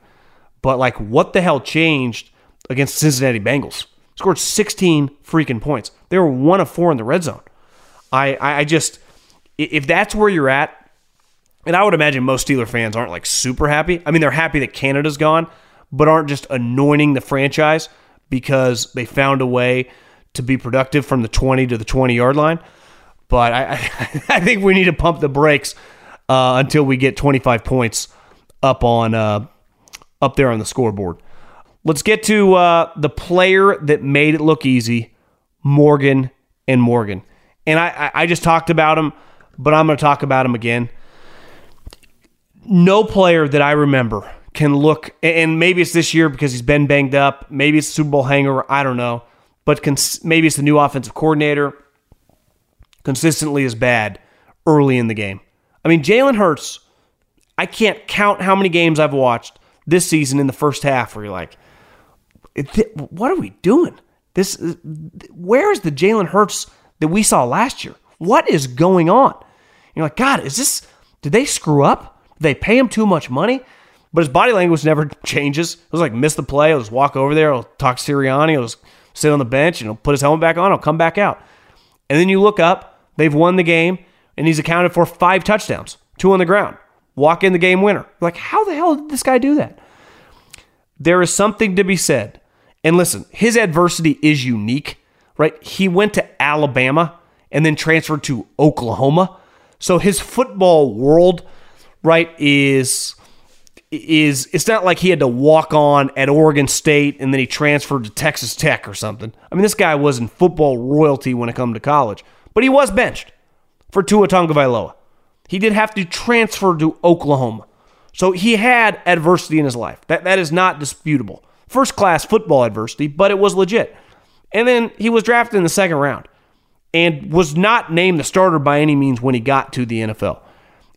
But like, what the hell changed against Cincinnati Bengals? Scored 16 freaking points. They were one of four in the red zone. I, I just, if that's where you're at, and I would imagine most Steeler fans aren't like super happy. I mean, they're happy that Canada's gone, but aren't just anointing the franchise because they found a way to be productive from the 20 to the 20 yard line. But I, I, think we need to pump the brakes uh, until we get 25 points up on uh, up there on the scoreboard. Let's get to uh, the player that made it look easy, Morgan and Morgan. And I, I just talked about him, but I'm going to talk about him again no player that I remember can look, and maybe it's this year because he's been banged up. Maybe it's a Super Bowl hangover. I don't know. But cons- maybe it's the new offensive coordinator. Consistently is bad early in the game. I mean, Jalen Hurts, I can't count how many games I've watched this season in the first half where you're like, what are we doing? This, uh, where is the Jalen Hurts that we saw last year? What is going on? You're like, God, is this, did they screw up? They pay him too much money, but his body language never changes. It was like miss the play, he'll just walk over there, he'll talk to Sirianni, he'll just sit on the bench and he'll put his helmet back on, he'll come back out. And then you look up, they've won the game, and he's accounted for five touchdowns, two on the ground. Walk in the game winner. Like, how the hell did this guy do that? There is something to be said. And listen, his adversity is unique, right? He went to Alabama and then transferred to Oklahoma. So his football world right, is is it's not like he had to walk on at Oregon State and then he transferred to Texas Tech or something. I mean, this guy was in football royalty when it come to college, but he was benched for Tua Tagovailoa. He did have to transfer to Oklahoma. So he had adversity in his life. That that is not disputable. First class football adversity, but it was legit. And then he was drafted in the second round and was not named the starter by any means when he got to the NFL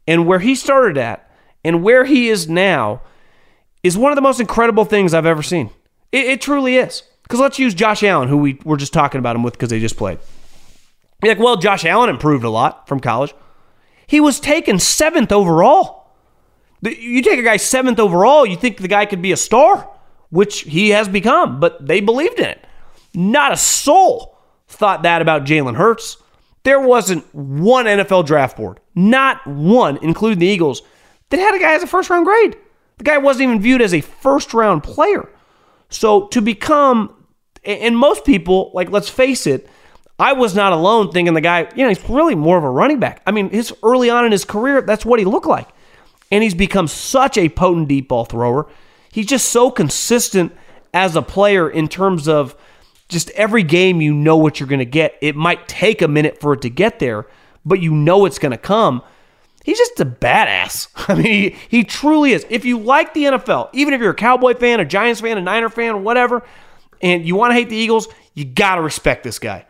and where he started at and where he is now is one of the most incredible things I've ever seen. It, it truly is. Because let's use Josh Allen, who we were just talking about him with because they just played. You're like, well, Josh Allen improved a lot from college. He was taken seventh overall. You take a guy seventh overall, you think the guy could be a star, which he has become, but they believed in it. Not a soul thought that about Jalen Hurts. There wasn't one NFL draft board, not one, including the Eagles, that had a guy as a first round grade. The guy wasn't even viewed as a first round player. So to become, and most people, like, let's face it, I was not alone thinking the guy, you know, he's really more of a running back. I mean, his early on in his career, that's what he looked like. And he's become such a potent deep ball thrower. He's just so consistent as a player in terms of just every game you know what you're going to get. It might take a minute for it to get there, but you know it's going to come. He's just a badass. I mean, he, he truly is. If you like the NFL, even if you're a Cowboy fan, a Giants fan, a Niner fan, whatever, and you want to hate the Eagles, you got to respect this guy.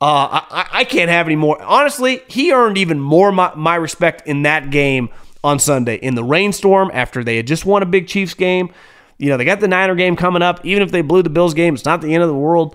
Uh, I, I, can't have any more. Honestly, he earned even more my, my respect in that game on Sunday in the rainstorm after they had just won a big Chiefs game. You know, they got the Niner game coming up. Even if they blew the Bills game, it's not the end of the world.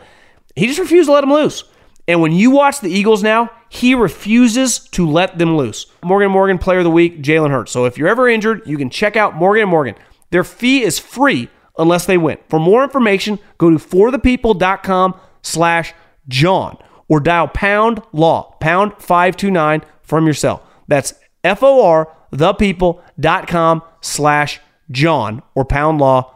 He just refused to let them loose. And when you watch the Eagles now, he refuses to let them loose. Morgan Morgan Player of the Week, Jalen Hurts. So if you're ever injured, you can check out Morgan Morgan. Their fee is free unless they win. For more information, go to forthepeople.com slash John or dial pound law, pound 529 from your cell. That's F-O-R, thepeople.com slash John or pound law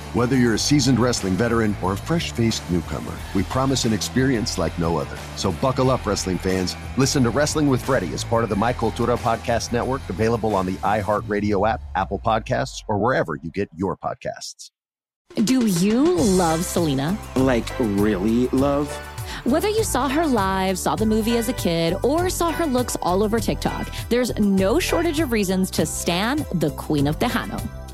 Whether you're a seasoned wrestling veteran or a fresh faced newcomer, we promise an experience like no other. So buckle up, wrestling fans. Listen to Wrestling with Freddie as part of the My Cultura Podcast Network, available on the iHeartRadio app, Apple Podcasts, or wherever you get your podcasts. Do you love Selena? Like, really love? Whether you saw her live, saw the movie as a kid, or saw her looks all over TikTok, there's no shortage of reasons to stan the Queen of Tejano.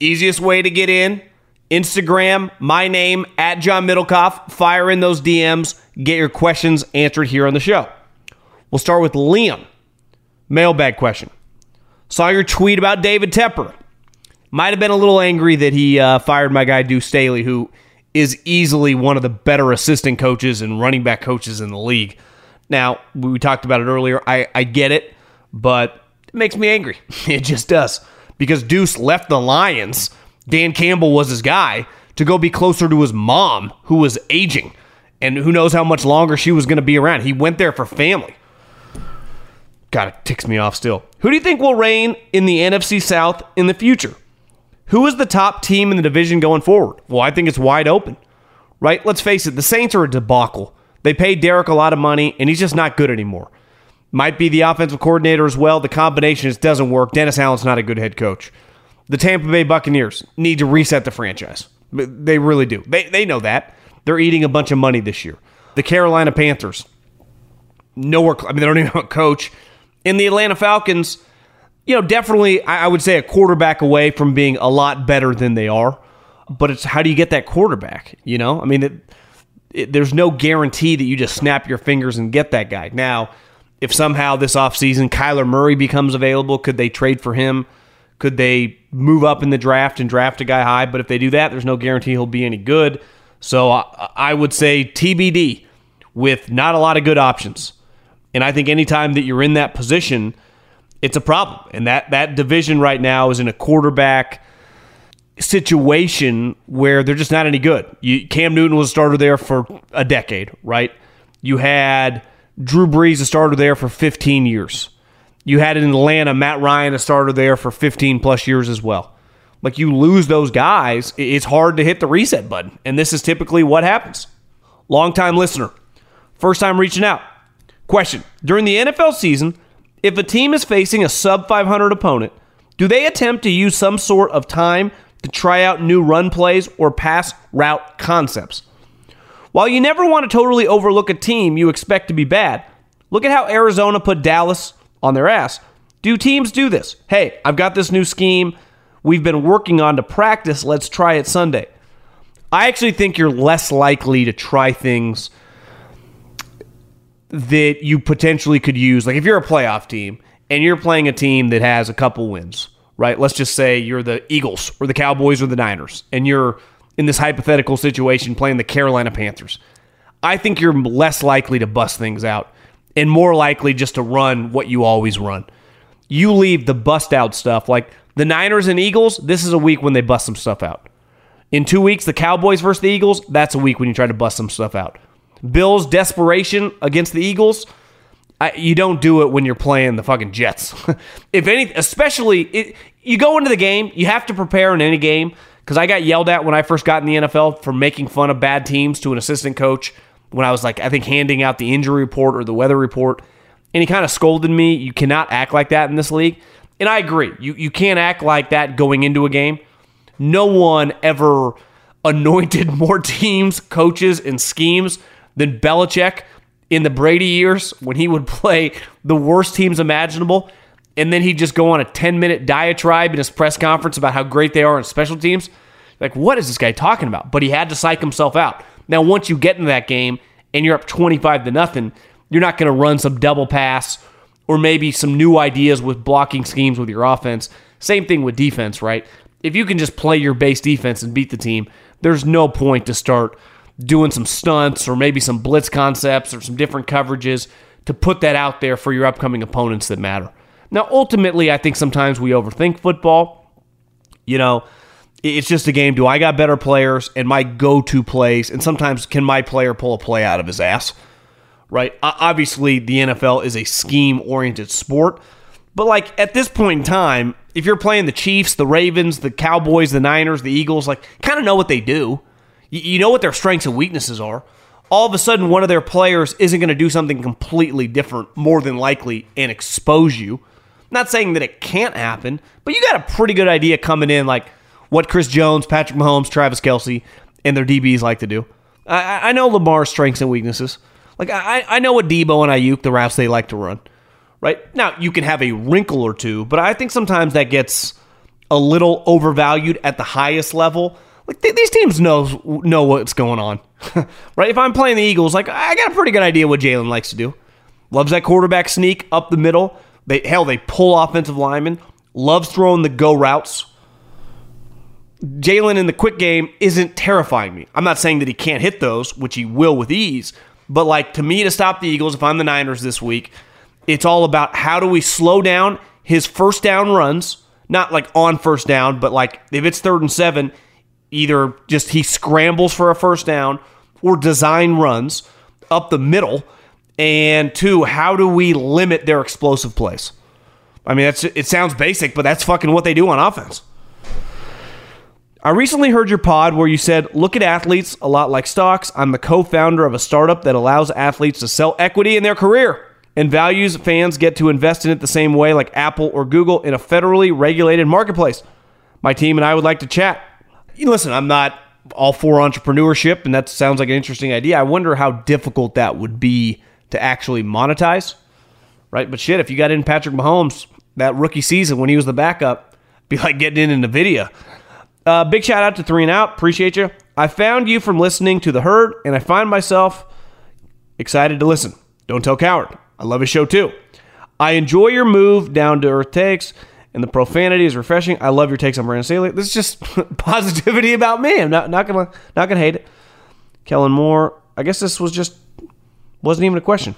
Easiest way to get in Instagram, my name at John Middlekauff. Fire in those DMs. Get your questions answered here on the show. We'll start with Liam. Mailbag question. Saw your tweet about David Tepper. Might have been a little angry that he uh, fired my guy Deuce Staley, who is easily one of the better assistant coaches and running back coaches in the league. Now, we talked about it earlier. I, I get it, but it makes me angry. It just does. Because Deuce left the Lions Dan Campbell was his guy to go be closer to his mom, who was aging, and who knows how much longer she was going to be around. He went there for family. God, it ticks me off still. Who do you think will reign in the NFC South in the future? Who is the top team in the division going forward? Well, I think it's wide open, right? Let's face it, the Saints are a debacle. They paid Derek a lot of money, and he's just not good anymore. Might be the offensive coordinator as well. The combination just doesn't work. Dennis Allen's not a good head coach. The Tampa Bay Buccaneers need to reset the franchise. They really do. They, they know that. They're eating a bunch of money this year. The Carolina Panthers, nowhere, I mean, they don't even have a coach. And the Atlanta Falcons, you know, definitely, I would say a quarterback away from being a lot better than they are. But it's how do you get that quarterback? You know, I mean, it, it, there's no guarantee that you just snap your fingers and get that guy. Now, if somehow this offseason Kyler Murray becomes available, could they trade for him? Could they move up in the draft and draft a guy high? But if they do that, there's no guarantee he'll be any good. So I, I would say TBD. with not a lot of good options. And I think anytime that you're in that position, it's a problem. And that that division right now is in a quarterback situation where they're just not any good. You, Cam Newton was a starter there for a decade, right? You had Drew Brees a starter there for 15 years. You had in Atlanta Matt Ryan a starter there for 15 plus years as well. Like you lose those guys, it's hard to hit the reset button. And this is typically what happens. Longtime listener, first time reaching out. Question During the NFL season, if a team is facing a sub 500 opponent, do they attempt to use some sort of time to try out new run plays or pass route concepts? While you never want to totally overlook a team you expect to be bad, look at how Arizona put Dallas on their ass. Do teams do this? Hey, I've got this new scheme we've been working on to practice. Let's try it Sunday. I actually think you're less likely to try things that you potentially could use. Like if you're a playoff team and you're playing a team that has a couple wins, right? Let's just say you're the Eagles or the Cowboys or the Niners, and you're in this hypothetical situation playing the Carolina Panthers. I think you're less likely to bust things out and more likely just to run what you always run. You leave the bust out stuff like the Niners and Eagles, this is a week when they bust some stuff out. In two weeks, the Cowboys versus the Eagles, that's a week when you try to bust some stuff out. Bills' desperation against the Eagles, I, you don't do it when you're playing the fucking Jets. if any, especially, it, you go into the game, you have to prepare in any game. Because I got yelled at when I first got in the NFL for making fun of bad teams to an assistant coach when I was like, I think, handing out the injury report or the weather report. And he kind of scolded me. You cannot act like that in this league. And I agree. You, you can't act like that going into a game. No one ever anointed more teams, coaches, and schemes than Belichick in the Brady years when he would play the worst teams imaginable. And then he'd just go on a 10 minute diatribe in his press conference about how great they are in special teams. Like, what is this guy talking about? But he had to psych himself out. Now, once you get into that game and you're up 25 to nothing, you're not going to run some double pass or maybe some new ideas with blocking schemes with your offense. Same thing with defense, right? If you can just play your base defense and beat the team, there's no point to start doing some stunts or maybe some blitz concepts or some different coverages to put that out there for your upcoming opponents that matter. Now, ultimately, I think sometimes we overthink football. You know, it's just a game. Do I got better players and my go to plays? And sometimes can my player pull a play out of his ass? Right? Obviously, the NFL is a scheme oriented sport. But like at this point in time, if you're playing the Chiefs, the Ravens, the Cowboys, the Niners, the Eagles, like kind of know what they do. You know what their strengths and weaknesses are. All of a sudden, one of their players isn't going to do something completely different, more than likely, and expose you. Not saying that it can't happen, but you got a pretty good idea coming in, like what Chris Jones, Patrick Mahomes, Travis Kelce, and their DBs like to do. I, I know Lamar's strengths and weaknesses. Like I, I know what Debo and Aiyuk, the routes they like to run. Right now, you can have a wrinkle or two, but I think sometimes that gets a little overvalued at the highest level. Like th- these teams know know what's going on, right? If I'm playing the Eagles, like I got a pretty good idea what Jalen likes to do. Loves that quarterback sneak up the middle. They hell they pull offensive linemen. Loves throwing the go routes. Jalen in the quick game isn't terrifying me. I'm not saying that he can't hit those, which he will with ease, but like to me to stop the Eagles, if I'm the Niners this week, it's all about how do we slow down his first down runs, not like on first down, but like if it's third and seven, either just he scrambles for a first down or design runs up the middle. And two, how do we limit their explosive plays? I mean, that's it sounds basic, but that's fucking what they do on offense. I recently heard your pod where you said, look at athletes a lot like stocks. I'm the co founder of a startup that allows athletes to sell equity in their career and values fans get to invest in it the same way like Apple or Google in a federally regulated marketplace. My team and I would like to chat. Listen, I'm not all for entrepreneurship, and that sounds like an interesting idea. I wonder how difficult that would be to actually monetize, right? But shit, if you got in Patrick Mahomes that rookie season when he was the backup, be like getting in in Nvidia. Uh, big shout out to Three and Out. Appreciate you. I found you from listening to The Herd, and I find myself excited to listen. Don't tell Cowherd. I love his show too. I enjoy your move down to earth takes, and the profanity is refreshing. I love your takes on Brandon Staley. This is just positivity about me. I'm not, not gonna not gonna hate it. Kellen Moore. I guess this was just Wasn't even a question.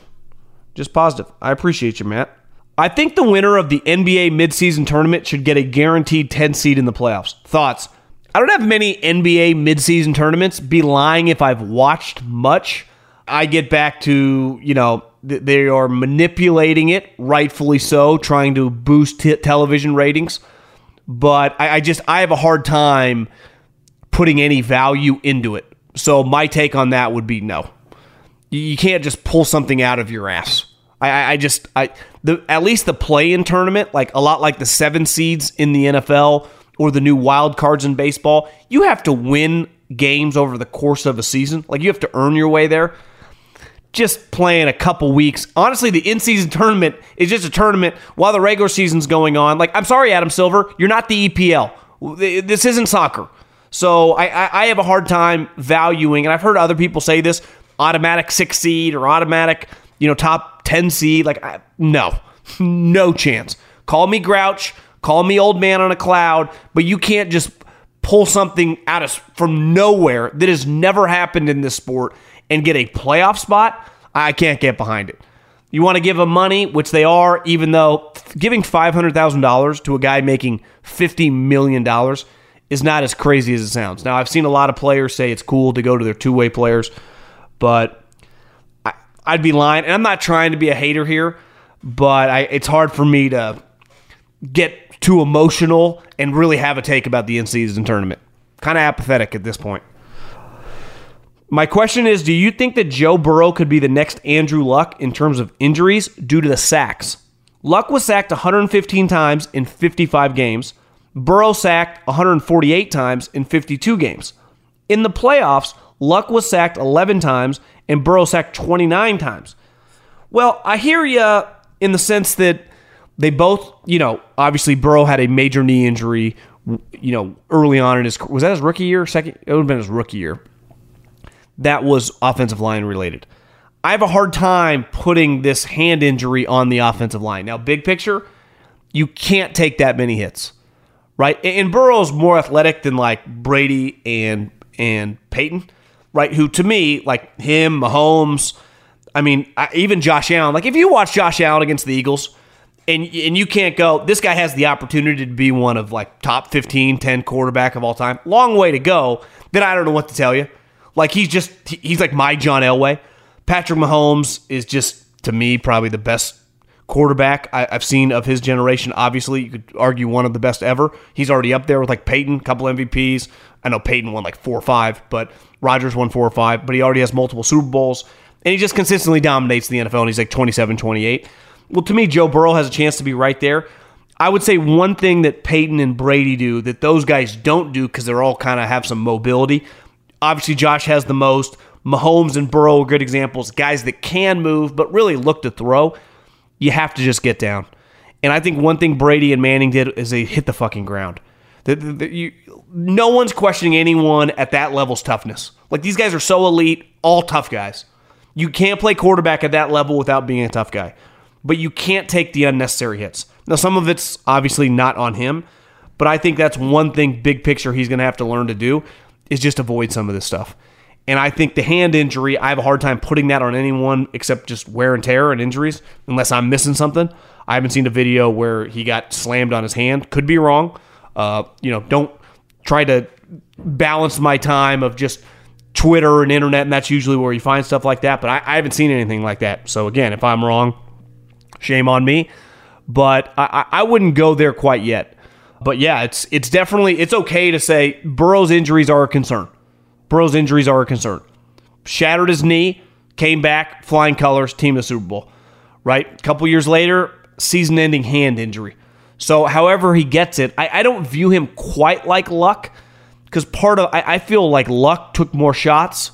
Just positive. I appreciate you, Matt. I think the winner of the NBA midseason tournament should get a guaranteed 10 seed in the playoffs. Thoughts? I don't have many NBA midseason tournaments. Be lying if I've watched much. I get back to, you know, they are manipulating it, rightfully so, trying to boost t- television ratings. But I, I just, I have a hard time putting any value into it. So my take on that would be no. You can't just pull something out of your ass. I, I just, I the at least the play-in tournament, like a lot like the seven seeds in the NFL or the new wild cards in baseball, you have to win games over the course of a season. Like you have to earn your way there. Just playing a couple weeks. Honestly, the in-season tournament is just a tournament while the regular season's going on. Like, I'm sorry, Adam Silver, you're not the EPL. This isn't soccer. So I, I have a hard time valuing, and I've heard other people say this automatic six seed or automatic, you know, top 10 seed. Like, I, no, no chance. Call me grouch, call me old man on a cloud, but you can't just pull something out of from nowhere that has never happened in this sport and get a playoff spot. I can't get behind it. You want to give them money, which they are, even though giving $500,000 to a guy making $50 million is not as crazy as it sounds. Now, I've seen a lot of players say it's cool to go to their two way players, but I, would be lying. And I'm not trying to be a hater here, but I, it's hard for me to get too emotional and really have a take about the in season tournament. Kind of apathetic at this point. My question is Do you think that Joe Burrow could be the next Andrew Luck in terms of injuries due to the sacks? Luck was sacked 115 times in 55 games. Burrow sacked 148 times in 52 games. In the playoffs, Luck was sacked 11 times and Burrow sacked 29 times. Well, I hear you in the sense that they both, you know, obviously Burrow had a major knee injury, you know, early on in his was that his rookie year? Second, it would have been his rookie year. That was offensive line related. I have a hard time putting this hand injury on the offensive line. Now, big picture, you can't take that many hits right? And Burrow's more athletic than like Brady and and Peyton, right? Who to me, like him, Mahomes, I mean, even Josh Allen. Like if you watch Josh Allen against the Eagles, and and you can't go, this guy has the opportunity to be one of like top 15, 10 quarterback of all time. Long way to go. Then I don't know what to tell you. Like he's just he's like my John Elway. Patrick Mahomes is just to me probably the best quarterback I, have seen of his generation. Obviously, you could argue one of the best ever. He's already up there with like Peyton, a couple MVPs. I know Peyton won like four or five, but Rodgers won four or five, but he already has multiple Super Bowls. And he just consistently dominates the NFL, and he's like 27, 28. Well, to me, Joe Burrow has a chance to be right there. I would say one thing that Peyton and Brady do that those guys don't do because they're all kind of have some mobility. Obviously, Josh has the most. Mahomes and Burrow are good examples. Guys that can move, but really look to throw you have to just get down. And I think one thing Brady and Manning did is they hit the fucking ground. The, the, the, you, no one's questioning anyone at that level's toughness. Like these guys are so elite, all tough guys. You can't play quarterback at that level without being a tough guy. But you can't take the unnecessary hits. Now, some of it's obviously not on him, but I think that's one thing, big picture, he's going to have to learn to do is just avoid some of this stuff. And I think the hand injury, I have a hard time putting that on anyone except just wear and tear and injuries, unless I'm missing something. I haven't seen a video where he got slammed on his hand. Could be wrong. Uh, you know, don't try to balance my time of just Twitter and internet, and that's usually where you find stuff like that. But I, I haven't seen anything like that. So again, if I'm wrong, shame on me. But I, I wouldn't go there quite yet. But yeah, it's it's definitely it's okay to say Burrow's injuries are a concern. Burrow's injuries are a concern. Shattered his knee, came back, flying colors, team the Super Bowl. Right? A couple years later, season ending hand injury. So, however he gets it, I, I don't view him quite like Luck because part of, I, I, feel like Luck took more shots.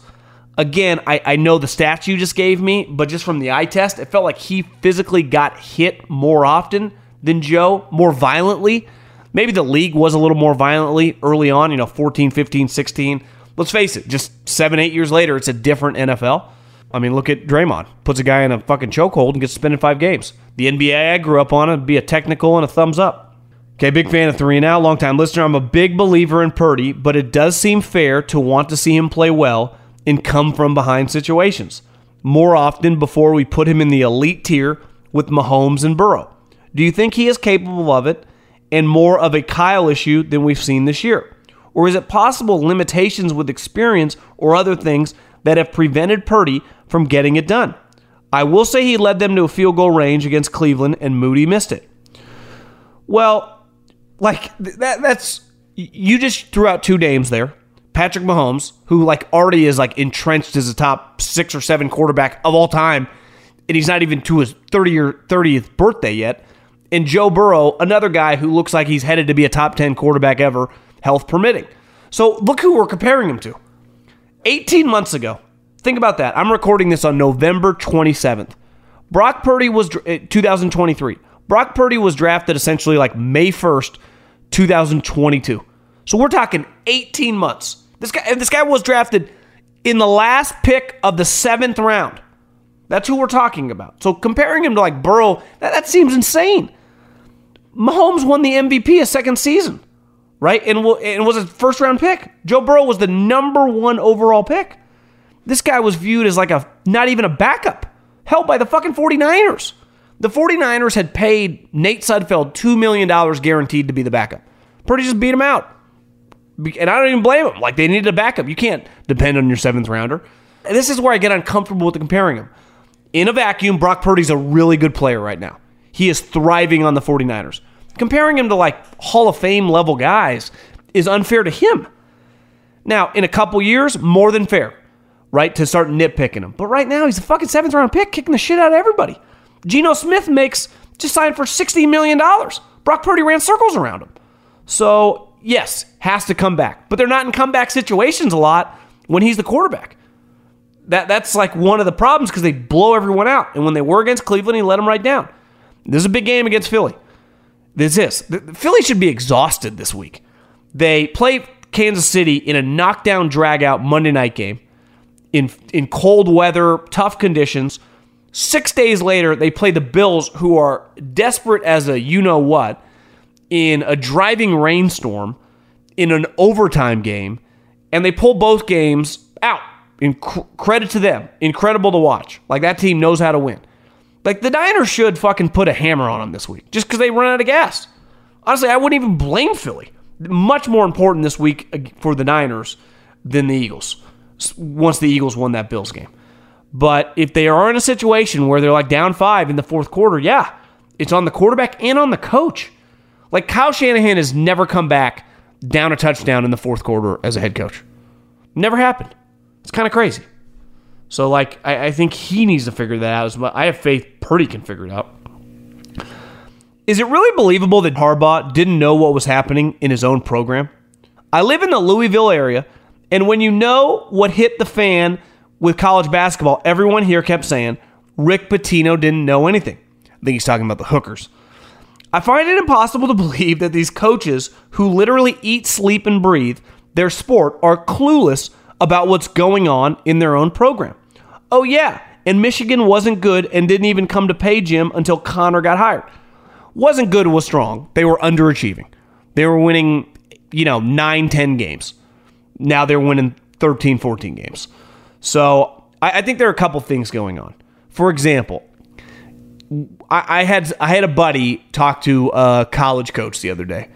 Again, I, I know the stats you just gave me, but just from the eye test, it felt like he physically got hit more often than Joe, more violently. Maybe the league was a little more violently early on, you know, 14, 15, 16 let's face it, just seven, eight years later, it's a different NFL. I mean, look at Draymond. Puts a guy in a fucking chokehold and gets suspended five games. The NBA I grew up on would be a technical and a thumbs up. Okay, big fan of three now, long time listener. I'm a big believer in Purdy, but it does seem fair to want to see him play well and come from behind situations. more often before we put him in the elite tier with Mahomes and Burrow? Do you think he is capable of it and more of a Kyle issue than we've seen this year? Or is it possible limitations with experience or other things that have prevented Purdy from getting it done? I will say he led them to a field goal range against Cleveland and Moody missed it. Well, like that that's you just threw out two names there. Patrick Mahomes, who like already is like entrenched as a top 6 or 7 quarterback of all time and he's not even to his 30 or 30th birthday yet. And Joe Burrow, another guy who looks like he's headed to be a top 10 quarterback ever, health permitting. So look who we're comparing him to. 18 months ago, think about that. I'm recording this on November 27th. Brock Purdy was eh, 2023. Brock Purdy was drafted essentially like May 1st, 2022. So we're talking 18 months. This guy, this guy was drafted in the last pick of the seventh round. That's who we're talking about. So comparing him to like Burrow, that, that seems insane. Mahomes won the MVP a second season, right? And, and was a first round pick. Joe Burrow was the number one overall pick. This guy was viewed as like a not even a backup, held by the fucking 49ers. The 49ers had paid Nate Sudfeld $2 million guaranteed to be the backup. Purdy just beat him out. And I don't even blame him. Like, they needed a backup. You can't depend on your seventh rounder. And this is where I get uncomfortable with comparing him. In a vacuum, Brock Purdy's a really good player right now. He is thriving on the 49ers. Comparing him to like Hall of Fame level guys is unfair to him. Now, in a couple years, more than fair, right? To start nitpicking him. But right now, he's a fucking seventh round pick, kicking the shit out of everybody. Geno Smith makes just signed for $60 million. Brock Purdy ran circles around him. So, yes, has to come back. But they're not in comeback situations a lot when he's the quarterback. That, that's like one of the problems because they blow everyone out. And when they were against Cleveland, he let them right down. This is a big game against Philly. This is. Philly should be exhausted this week. They play Kansas City in a knockdown, drag out Monday night game in, in cold weather, tough conditions. Six days later, they play the Bills, who are desperate as a you know what, in a driving rainstorm in an overtime game, and they pull both games out. In credit to them, incredible to watch. Like that team knows how to win. Like the Niners should fucking put a hammer on them this week just because they run out of gas. Honestly, I wouldn't even blame Philly. Much more important this week for the Niners than the Eagles. Once the Eagles won that Bills game. But if they are in a situation where they're like down five in the fourth quarter, yeah, it's on the quarterback and on the coach. Like Kyle Shanahan has never come back down a touchdown in the fourth quarter as a head coach. Never happened. It's kind of crazy. So, like, I, I, think he needs to figure that out. But I have faith Purdy can figure it out. Is it really believable that Harbaugh didn't know what was happening in his own program? I live in the Louisville area, and when you know what hit the fan with college basketball, everyone here kept saying Rick Pitino didn't know anything. I think he's talking about the hookers. I find it impossible to believe that these coaches who literally eat, sleep, and breathe their sport are clueless about what's going on in their own program. Oh, yeah, and Michigan wasn't good and didn't even come to pay Jim until Connor got hired. Wasn't good was strong. They were underachieving. They were winning, you know, 9, 10 games. Now they're winning 13, 14 games. So I, I think there are a couple things going on. For example, I, I had I had a buddy talk to a college coach the other day,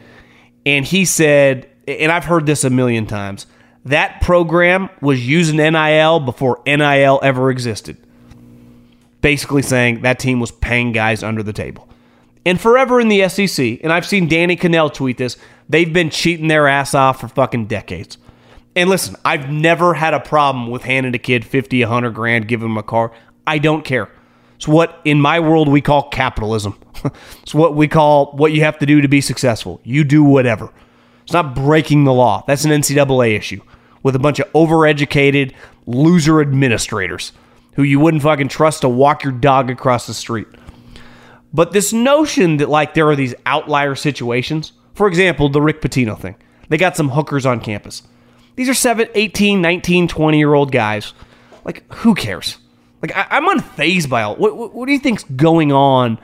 and he said, and I've heard this a million times, that program was using NIL before NIL ever existed. Basically saying that team was paying guys under the table. And forever in the SEC, and I've seen Danny Kanell tweet this, they've been cheating their ass off for fucking decades. And listen, I've never had a problem with handing a kid 50, 100 grand, giving him a car. I don't care. It's what in my world we call capitalism. it's what we call what you have to do to be successful. You do whatever. It's not breaking the law. That's an NCAA issue with a bunch of overeducated loser administrators who you wouldn't fucking trust to walk your dog across the street. But this notion that like there are these outlier situations, for example, the Rick Pitino thing. They got some hookers on campus. These are 7, 18, 19, 20 year old guys. Like, who cares? Like, I, am unfazed by all. What, what, what do you think's going on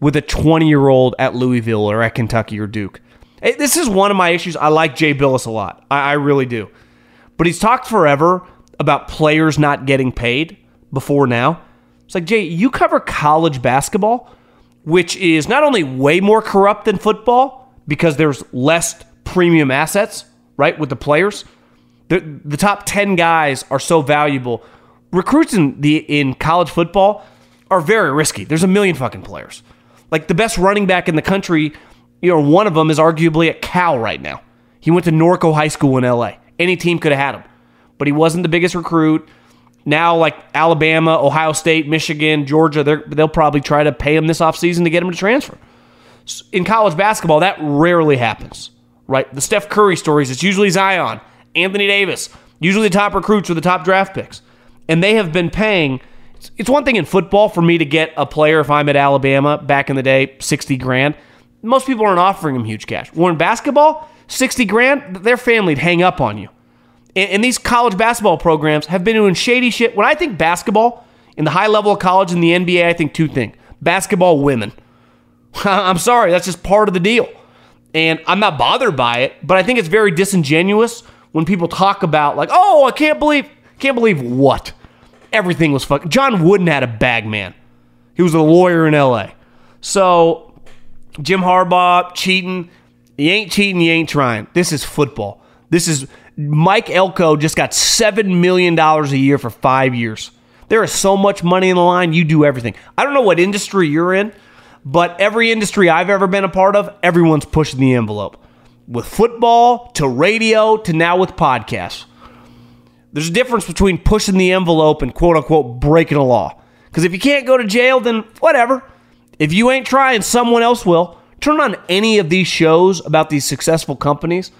with a 20 year old at Louisville or at Kentucky or Duke? This is one of my issues. I like Jay Bilas a lot. I, I really do. But he's talked forever about players not getting paid, before now. It's like, Jay, you cover college basketball, which is not only way more corrupt than football because there's less premium assets, right, with the players. The, the top 10 guys are so valuable. Recruits in, the, in college football are very risky. There's a million fucking players. Like the best running back in the country, you know, one of them is arguably at Cal right now. He went to Norco High School in LA. Any team could have had him, but he wasn't the biggest recruit. Now, like Alabama, Ohio State, Michigan, Georgia, they'll probably try to pay him this offseason to get him to transfer. In college basketball, that rarely happens, right? The Steph Curry stories, it's usually Zion, Anthony Davis, usually the top recruits or the top draft picks. And they have been paying. It's one thing in football for me to get a player if I'm at Alabama back in the day, 60 grand. Most people aren't offering him huge cash. Well, in basketball, 60 grand, their family'd hang up on you. And, and these college basketball programs have been doing shady shit. When I think basketball, in the high level of college and the NBA, I think two things basketball women. I'm sorry, that's just part of the deal. And I'm not bothered by it, but I think it's very disingenuous when people talk about like, oh, I can't believe, can't believe what? Everything was fucking. John Wooden had a bag man. He was a lawyer in L.A. So Jim Harbaugh cheating. You ain't cheating. You ain't trying. This is football. This is Mike Elko just got $7 million a year for five years. There is so much money in the line, you do everything. I don't know what industry you're in, but every industry I've ever been a part of, everyone's pushing the envelope. With football to radio to now with podcasts. There's a difference between pushing the envelope and quote unquote breaking a law. Because if you can't go to jail, then whatever. If you ain't trying, someone else will. Turn on any of these shows about these successful companies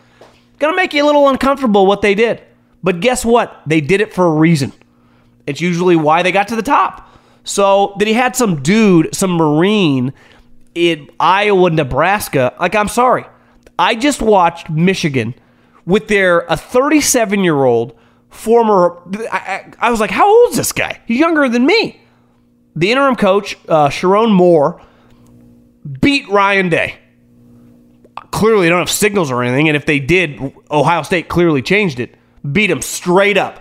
Gonna make you a little uncomfortable what they did. But guess what? They did it for a reason. It's usually why they got to the top. So that he had some dude, some Marine in Iowa, Nebraska. Like, I'm sorry. I just watched Michigan with their a 37 year old former. I, I, was like, how old is this guy? He's younger than me. The interim coach, uh, Sherrone Moore, beat Ryan Day clearly they don't have signals or anything. And if they did, Ohio State clearly changed it. Beat them straight up.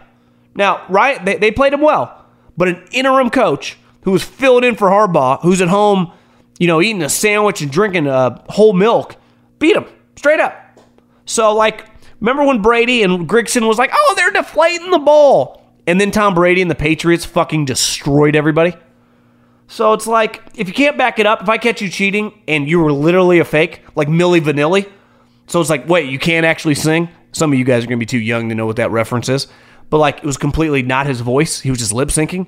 Now, right? They, they played him well, but an interim coach who was filling in for Harbaugh, who's at home, you know, eating a sandwich and drinking uh, whole milk, beat him straight up. So, like, remember when Brady and Grigson was like, oh, they're deflating the ball. And then Tom Brady and the Patriots fucking destroyed everybody? So it's like, if you can't back it up, if I catch you cheating and you were literally a fake, like Milli Vanilli, so it's like, wait, you can't actually sing? Some of you guys are to be too young to know what that reference is. But like, it was completely not his voice. He was just lip syncing.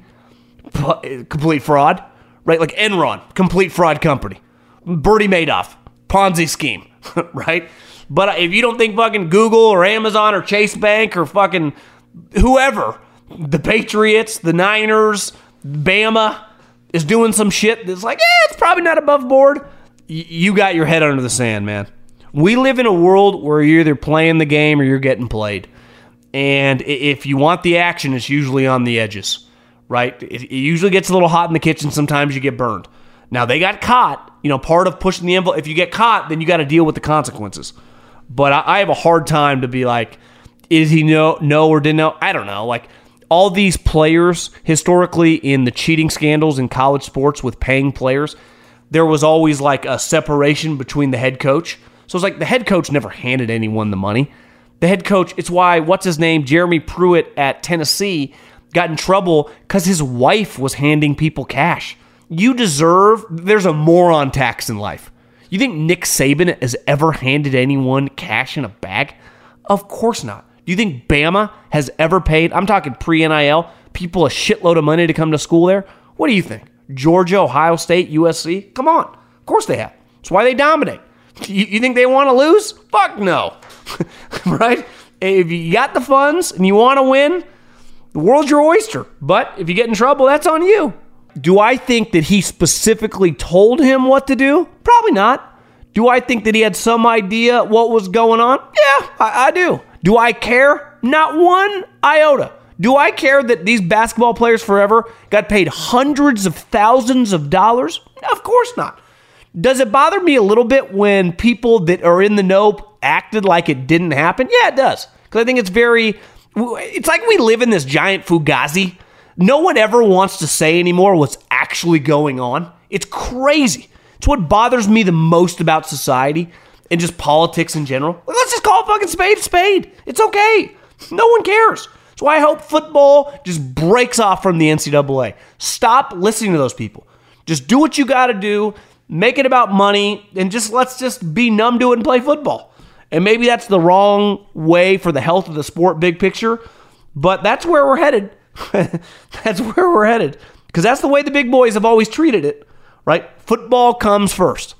Complete fraud, right? Like Enron, complete fraud company. Bernie Madoff, Ponzi scheme, right? But if you don't think fucking Google or Amazon or Chase Bank or fucking whoever, the Patriots, the Niners, Bama, is doing some shit that's like, eh, it's probably not above board, you got your head under the sand, man. We live in a world where you're either playing the game or you're getting played. And if you want the action, it's usually on the edges, right? It, usually gets a little hot in the kitchen. Sometimes you get burned. Now, they got caught. You know, part of pushing the envelope, if you get caught, then you got to deal with the consequences. But I, have a hard time to be like, is he know, know or didn't know? I don't know. Like, all these players historically in the cheating scandals in college sports with paying players, there was always like a separation between the head coach. So it's like the head coach never handed anyone the money. The head coach, it's why, what's his name? Jeremy Pruitt at Tennessee got in trouble because his wife was handing people cash. You deserve, there's a moron tax in life. You think Nick Saban has ever handed anyone cash in a bag? Of course not. Do you think Bama has ever paid, I'm talking pre NIL, people a shitload of money to come to school there? What do you think? Georgia, Ohio State, USC? Come on. Of course they have. That's why they dominate. You, you think they want to lose? Fuck no. right? If you got the funds and you want to win, the world's your oyster. But if you get in trouble, that's on you. Do I think that he specifically told him what to do? Probably not. Do I think that he had some idea what was going on? Yeah, I, I do. Do I care? Not one iota. Do I care that these basketball players forever got paid hundreds of thousands of dollars? Of course not. Does it bother me a little bit when people that are in the know acted like it didn't happen? Yeah, it does. Because I think it's very, it's like we live in this giant fugazi No one ever wants to say anymore what's actually going on. It's crazy. It's what bothers me the most about society and just politics in general. Let's just call a fucking spade a spade. It's okay. No one cares. Why I hope football just breaks off from the NCAA. Stop listening to those people. Just do what you got to do, make it about money, and just let's just be numb to it and play football. And maybe that's the wrong way for the health of the sport, big picture, but that's where we're headed. that's where we're headed. Because that's the way the big boys have always treated it, right? Football comes first.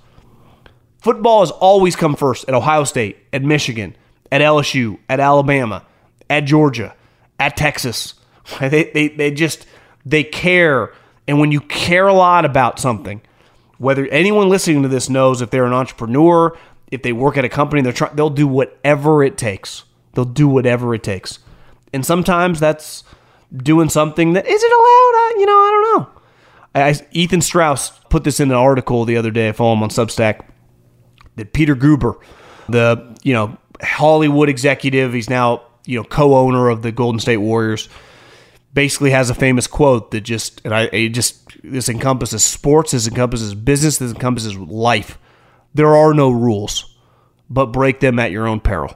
Football has always come first at Ohio State, at Michigan, at LSU, at Alabama, at Georgia, at Texas. They, they, they just, they care. And when you care a lot about something, whether anyone listening to this knows if they're an entrepreneur, if they work at a company, they're trying, they'll do whatever it takes. They'll do whatever it takes. And sometimes that's doing something that isn't allowed. I, you know, I don't know. I, Ethan Strauss put this in an article the other day. I follow him on Substack. That Peter Guber, the you know Hollywood executive, he's now you know co-owner of the Golden State Warriors, basically has a famous quote that just and I it just this encompasses sports, this encompasses business, this encompasses life. There are no rules, but break them at your own peril.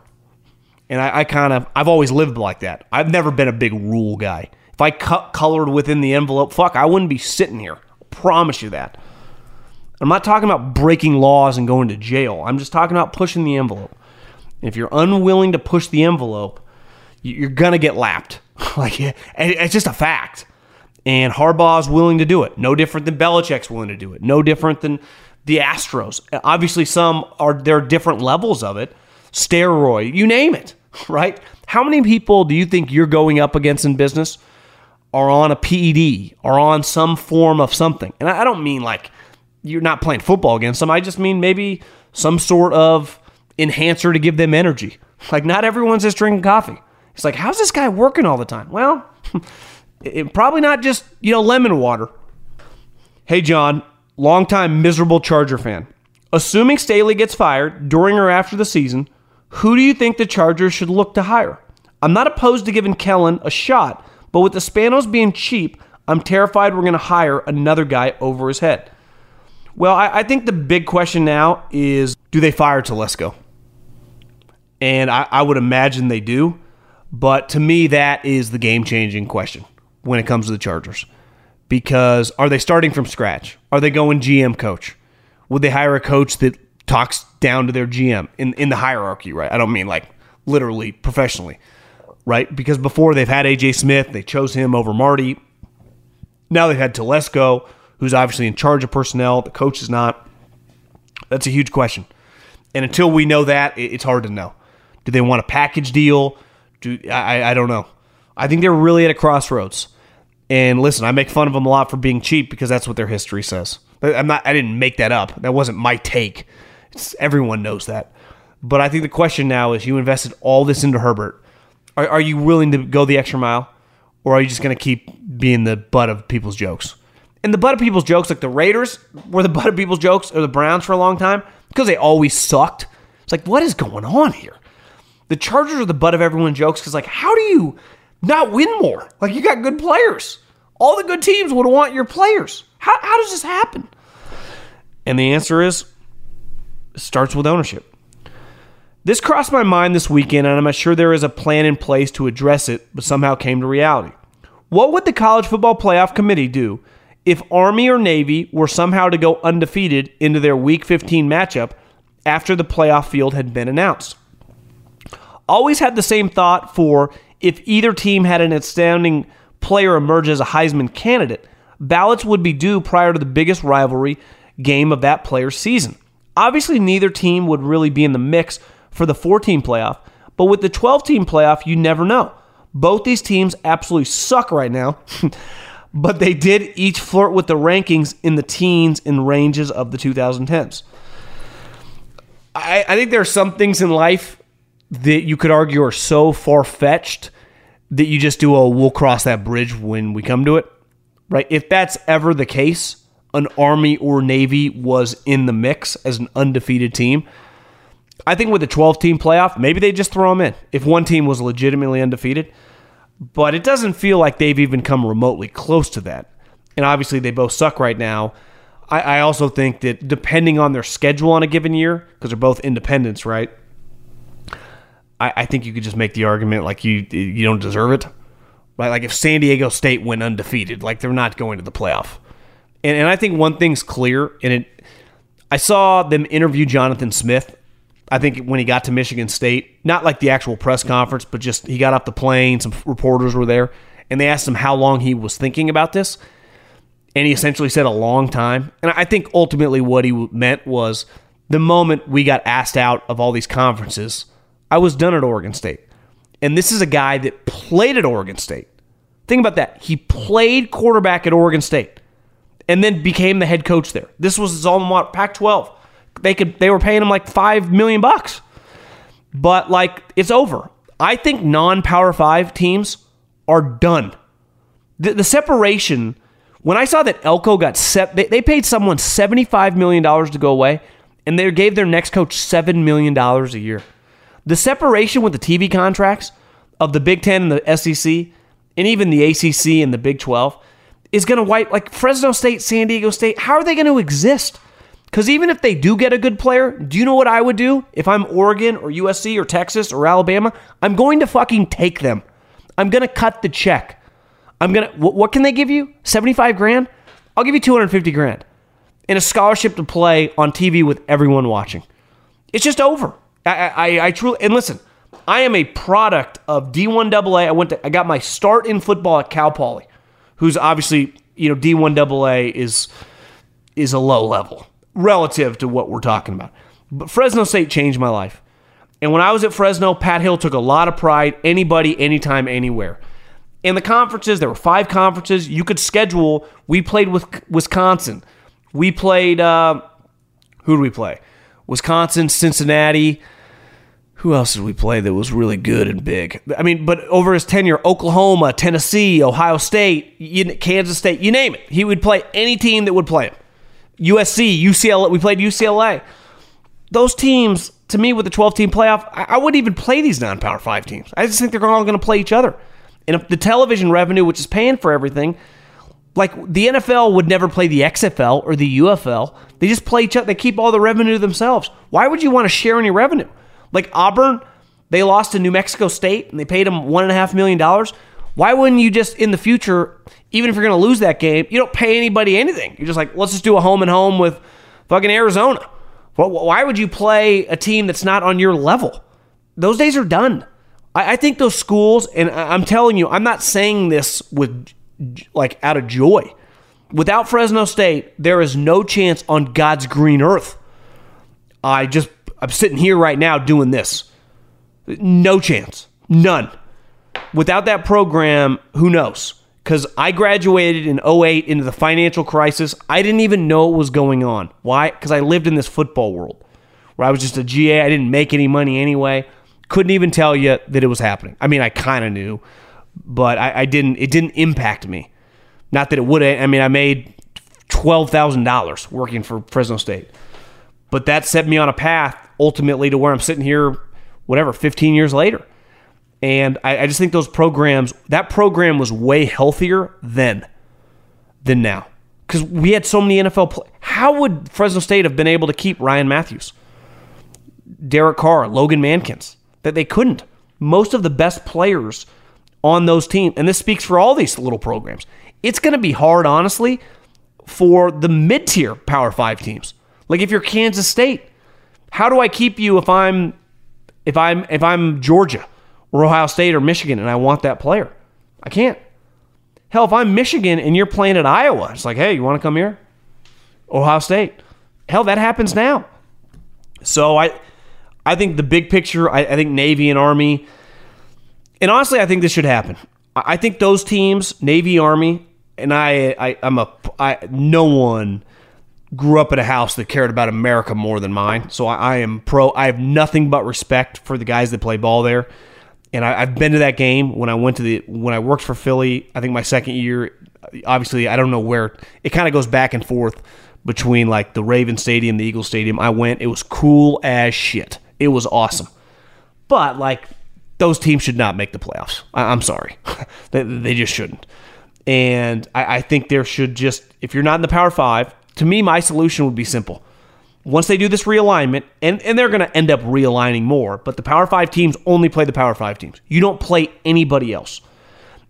And I, I kind of I've always lived like that. I've never been a big rule guy. If I cut colored within the envelope, fuck, I wouldn't be sitting here. I promise you that. I'm not talking about breaking laws and going to jail. I'm just talking about pushing the envelope. If you're unwilling to push the envelope, you're gonna get lapped. like it's just a fact. And Harbaugh's willing to do it. No different than Belichick's willing to do it. No different than the Astros. Obviously, some are there are different levels of it. Steroid, you name it, right? How many people do you think you're going up against in business are on a PED or on some form of something? And I don't mean like you're not playing football against them. I just mean maybe some sort of enhancer to give them energy. Like not everyone's just drinking coffee. It's like, how's this guy working all the time? Well, it, probably not just, you know, lemon water. Hey, John, longtime miserable Charger fan. Assuming Staley gets fired during or after the season, who do you think the Chargers should look to hire? I'm not opposed to giving Kellen a shot, but with the Spanos being cheap, I'm terrified we're going to hire another guy over his head. Well, I, I, think the big question now is do they fire Telesco? And I, I would imagine they do. But to me, that is the game changing question when it comes to the Chargers. Because are they starting from scratch? Are they going GM coach? Would they hire a coach that talks down to their GM in, in the hierarchy, right? I don't mean like literally professionally, right? Because before they've had AJ Smith, they chose him over Marty. Now they've had Telesco, who's obviously in charge of personnel. The coach is not. That's a huge question. And until we know that, it's hard to know. Do they want a package deal? Do I, I don't know. I think they're really at a crossroads. And listen, I make fun of them a lot for being cheap because that's what their history says. I'm not. I didn't make that up. That wasn't my take. It's, everyone knows that. But I think the question now is: you invested all this into Herbert. Are, are you willing to go the extra mile, or are you just going to keep being the butt of people's jokes? And the butt of people's jokes, like the Raiders were the butt of people's jokes, or the Browns for a long time, because they always sucked. It's like, what is going on here? The Chargers are the butt of everyone's jokes because, like, how do you not win more? Like, you got good players. All the good teams would want your players. How, how does this happen? And the answer is it starts with ownership. This crossed my mind this weekend, and I'm not sure there is a plan in place to address it, but somehow came to reality. What would the College Football Playoff Committee do if Army or Navy were somehow to go undefeated into their Week 15 matchup after the playoff field had been announced. Always had the same thought for if either team had an outstanding player emerge as a Heisman candidate, ballots would be due prior to the biggest rivalry game of that player's season. Obviously, neither team would really be in the mix for the 14 playoff, but with the 12 team playoff, you never know. Both these teams absolutely suck right now. but they did each flirt with the rankings in the teens and ranges of the 2010s. I, I think there are some things in life that you could argue are so far fetched that you just do a we'll cross that bridge when we come to it. Right? If that's ever the case, an Army or Navy was in the mix as an undefeated team. I think with the 12 team playoff, maybe they just throw them in. If one team was legitimately undefeated, but it doesn't feel like they've even come remotely close to that. And obviously, they both suck right now. I, I also think that depending on their schedule on a given year, because they're both independents, right? I, I think you could just make the argument like you you don't deserve it. Right? Like if San Diego State went undefeated, like they're not going to the playoff. And, and I think one thing's clear, and it I saw them interview Jonathan Smith. I think when he got to Michigan State, not like the actual press conference, but just he got off the plane, some reporters were there, and they asked him how long he was thinking about this. And he essentially said a long time. And I think ultimately what he meant was the moment we got asked out of all these conferences, I was done at Oregon State. And this is a guy that played at Oregon State. Think about that. He played quarterback at Oregon State and then became the head coach there. This was his alma mater, Pac-12. They could they were paying him like 5 million bucks. But like it's over. I think non-power 5 teams are done. The, the separation when I saw that Elko got set, they, they paid someone $75 million to go away, and they gave their next coach $7 million a year. The separation with the TV contracts of the Big Ten and the SEC, and even the ACC and the Big 12, is going to wipe, like Fresno State, San Diego State, how are they going to exist? Because even if they do get a good player, do you know what I would do if I'm Oregon or USC or Texas or Alabama? I'm going to fucking take them. I'm going to cut the check. I'm going to, what can they give you? 75 grand? I'll give you 250 grand and a scholarship to play on TV with everyone watching. It's just over. I, I, I truly and listen. I am a product of D1 AA. I went to I got my start in football at Cal Poly, who's obviously you know D1 AA is is a low level relative to what we're talking about. But Fresno State changed my life. And when I was at Fresno, Pat Hill took a lot of pride. Anybody, anytime, anywhere. In the conferences, there were five conferences. You could schedule. We played with Wisconsin. We played. Uh, who did we play? Wisconsin, Cincinnati who else did we play that was really good and big? I mean, but over his tenure, Oklahoma, Tennessee, Ohio State, Kansas State, you name it. He would play any team that would play him. USC, UCLA, we played UCLA. Those teams, to me, with the 12 team playoff, I wouldn't even play these non power five teams. I just think they're all going to play each other. And if the television revenue, which is paying for everything, like the NFL would never play the XFL or the UFL. They just play each other. They keep all the revenue themselves. Why would you want to share any revenue? Like Auburn, they lost to New Mexico State and they paid them one and a half million dollars. Why wouldn't you just in the future, even if you're going to lose that game, you don't pay anybody anything? You're just like, let's just do a home and home with fucking Arizona. Why would you play a team that's not on your level? Those days are done. I think those schools, and I'm telling you, I'm not saying this with like out of joy. Without Fresno State, there is no chance on God's green earth. I just I'm sitting here right now doing this. No chance. None. Without that program, who knows? Because I graduated in 08 into the financial crisis. I didn't even know what was going on. Why? Because I lived in this football world where I was just a GA. I didn't make any money anyway. Couldn't even tell you that it was happening. I mean, I kind of knew, but I, I, didn't. It didn't impact me. Not that it would. I mean, I made twelve thousand dollars working for Fresno State, but that set me on a path ultimately to where I'm sitting here, whatever, 15 years later. And I, I just think those programs, that program was way healthier then than now. Because we had so many NFL play. How would Fresno State have been able to keep Ryan Matthews, Derek Carr, Logan Mankins? That they couldn't. Most of the best players on those teams, and this speaks for all these little programs, it's going to be hard, honestly, for the mid tier Power Five teams. Like if you're Kansas State, how do I keep you if I'm if I'm if I'm Georgia or Ohio State or Michigan and I want that player? I can't. Hell, if I'm Michigan and you're playing at Iowa, it's like, hey, you want to come here? Ohio State. Hell, that happens now. So I I think the big picture, I, I think Navy and Army, and honestly, I think this should happen. I, I think those teams, Navy, Army, and I, I I'm a I no one grew up in a house that cared about America more than mine. So I, I, am pro. I have nothing but respect for the guys that play ball there. And I, have been to that game when I went to the when I worked for Philly. I think my second year. Obviously, I don't know where it kind of goes back and forth between like the Raven Stadium, the Eagle Stadium. I went. It was cool as shit. It was awesome. But like those teams should not make the playoffs. I, am sorry. they, they, just shouldn't. And I, I think there should just, if you're not in the Power Five, to me, my solution would be simple. Once they do this realignment, and, and they're going to end up realigning more, but the Power Five teams only play the Power Five teams. You don't play anybody else.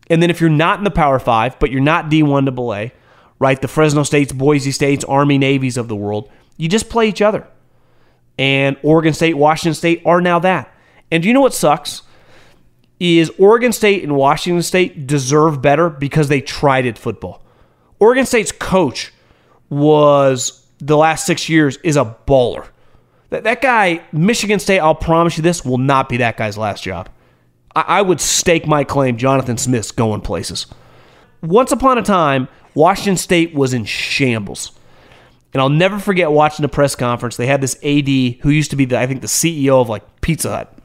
And then if you're not in the Power Five, but you're not D1 AA, right? The Fresno States, Boise States, Army Navies of the world, you just play each other. And Oregon State, Washington State are now that. And do you know what sucks? Is Oregon State and Washington State deserve better because they tried it football. Oregon State's coach was the last six years is a baller. That, that guy, Michigan State, I'll promise you this, will not be that guy's last job. I, I would stake my claim Jonathan Smith's going places. Once upon a time, Washington State was in shambles. And I'll never forget watching the press conference. They had this AD who used to be, the, I think, the CEO of like Pizza Hut,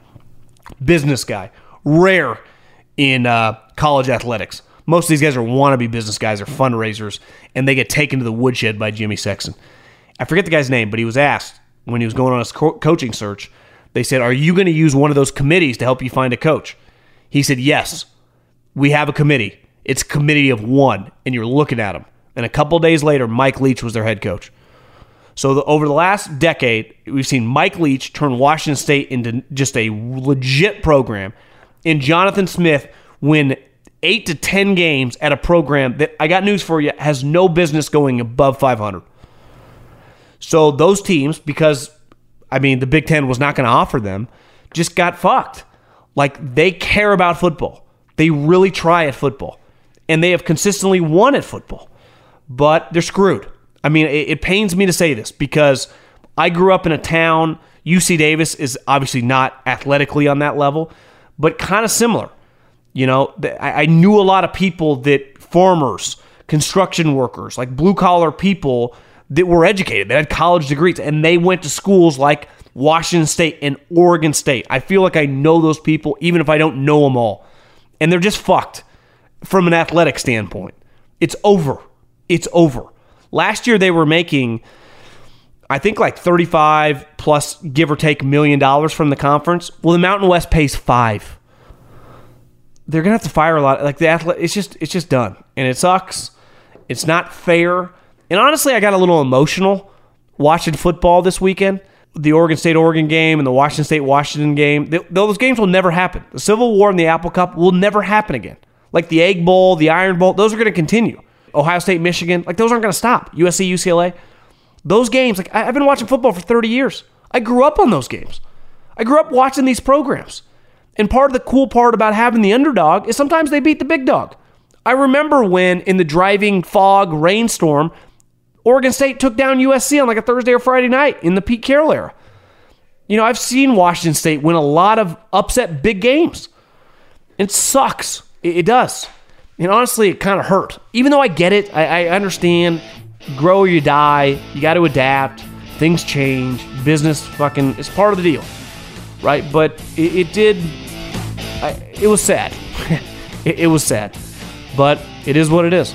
business guy, rare in uh, college athletics. Most of these guys are wannabe business guys or fundraisers, and they get taken to the woodshed by Jimmy Sexton. I forget the guy's name, but he was asked when he was going on his co- coaching search. They said, "Are you going to use one of those committees to help you find a coach?" He said, "Yes, we have a committee. It's a committee of one, and you're looking at them." And a couple days later, Mike Leach was their head coach. So the, over the last decade, we've seen Mike Leach turn Washington State into just a legit program, and Jonathan Smith win eight to ten games at a program that I got news for you has no business going above 500. So those teams, because I mean the Big Ten was not going to offer them, just got fucked. Like they care about football. They really try at football, and they have consistently won at football, but they're screwed. I mean, it, it pains me to say this because I grew up in a town. UC Davis is obviously not athletically on that level, but kind of similar. You know, I, I knew a lot of people that farmers, construction workers, like blue collar people that were educated, that had college degrees, and they went to schools like Washington State and Oregon State. I feel like I know those people, even if I don't know them all. And they're just fucked from an athletic standpoint. It's over. It's over. Last year they were making, I think, like 35 plus, give or take, million dollars from the conference. Well, the Mountain West pays five. They're gonna have to fire a lot. Like the athlete, it's just it's just done, and it sucks. It's not fair. And honestly, I got a little emotional watching football this weekend. The Oregon State Oregon game and the Washington State Washington game. those games will never happen. The Civil War and the Apple Cup will never happen again. Like the Egg Bowl, the Iron Bowl, those are going to continue. Ohio State, Michigan, like those aren't going to stop. USC, UCLA, those games. Like I've been watching football for 30 years. I grew up on those games. I grew up watching these programs. And part of the cool part about having the underdog is sometimes they beat the big dog. I remember when in the driving fog rainstorm, Oregon State took down USC on like a Thursday or Friday night in the Pete Carroll era. You know, I've seen Washington State win a lot of upset big games. It sucks. It, it does. And honestly, it kind of hurt. Even though I get it, I, I understand. Grow or you die. You got to adapt. Things change. Business fucking is part of the deal, right? But it, it did. I, it was sad. it, it was sad, but it is what it is.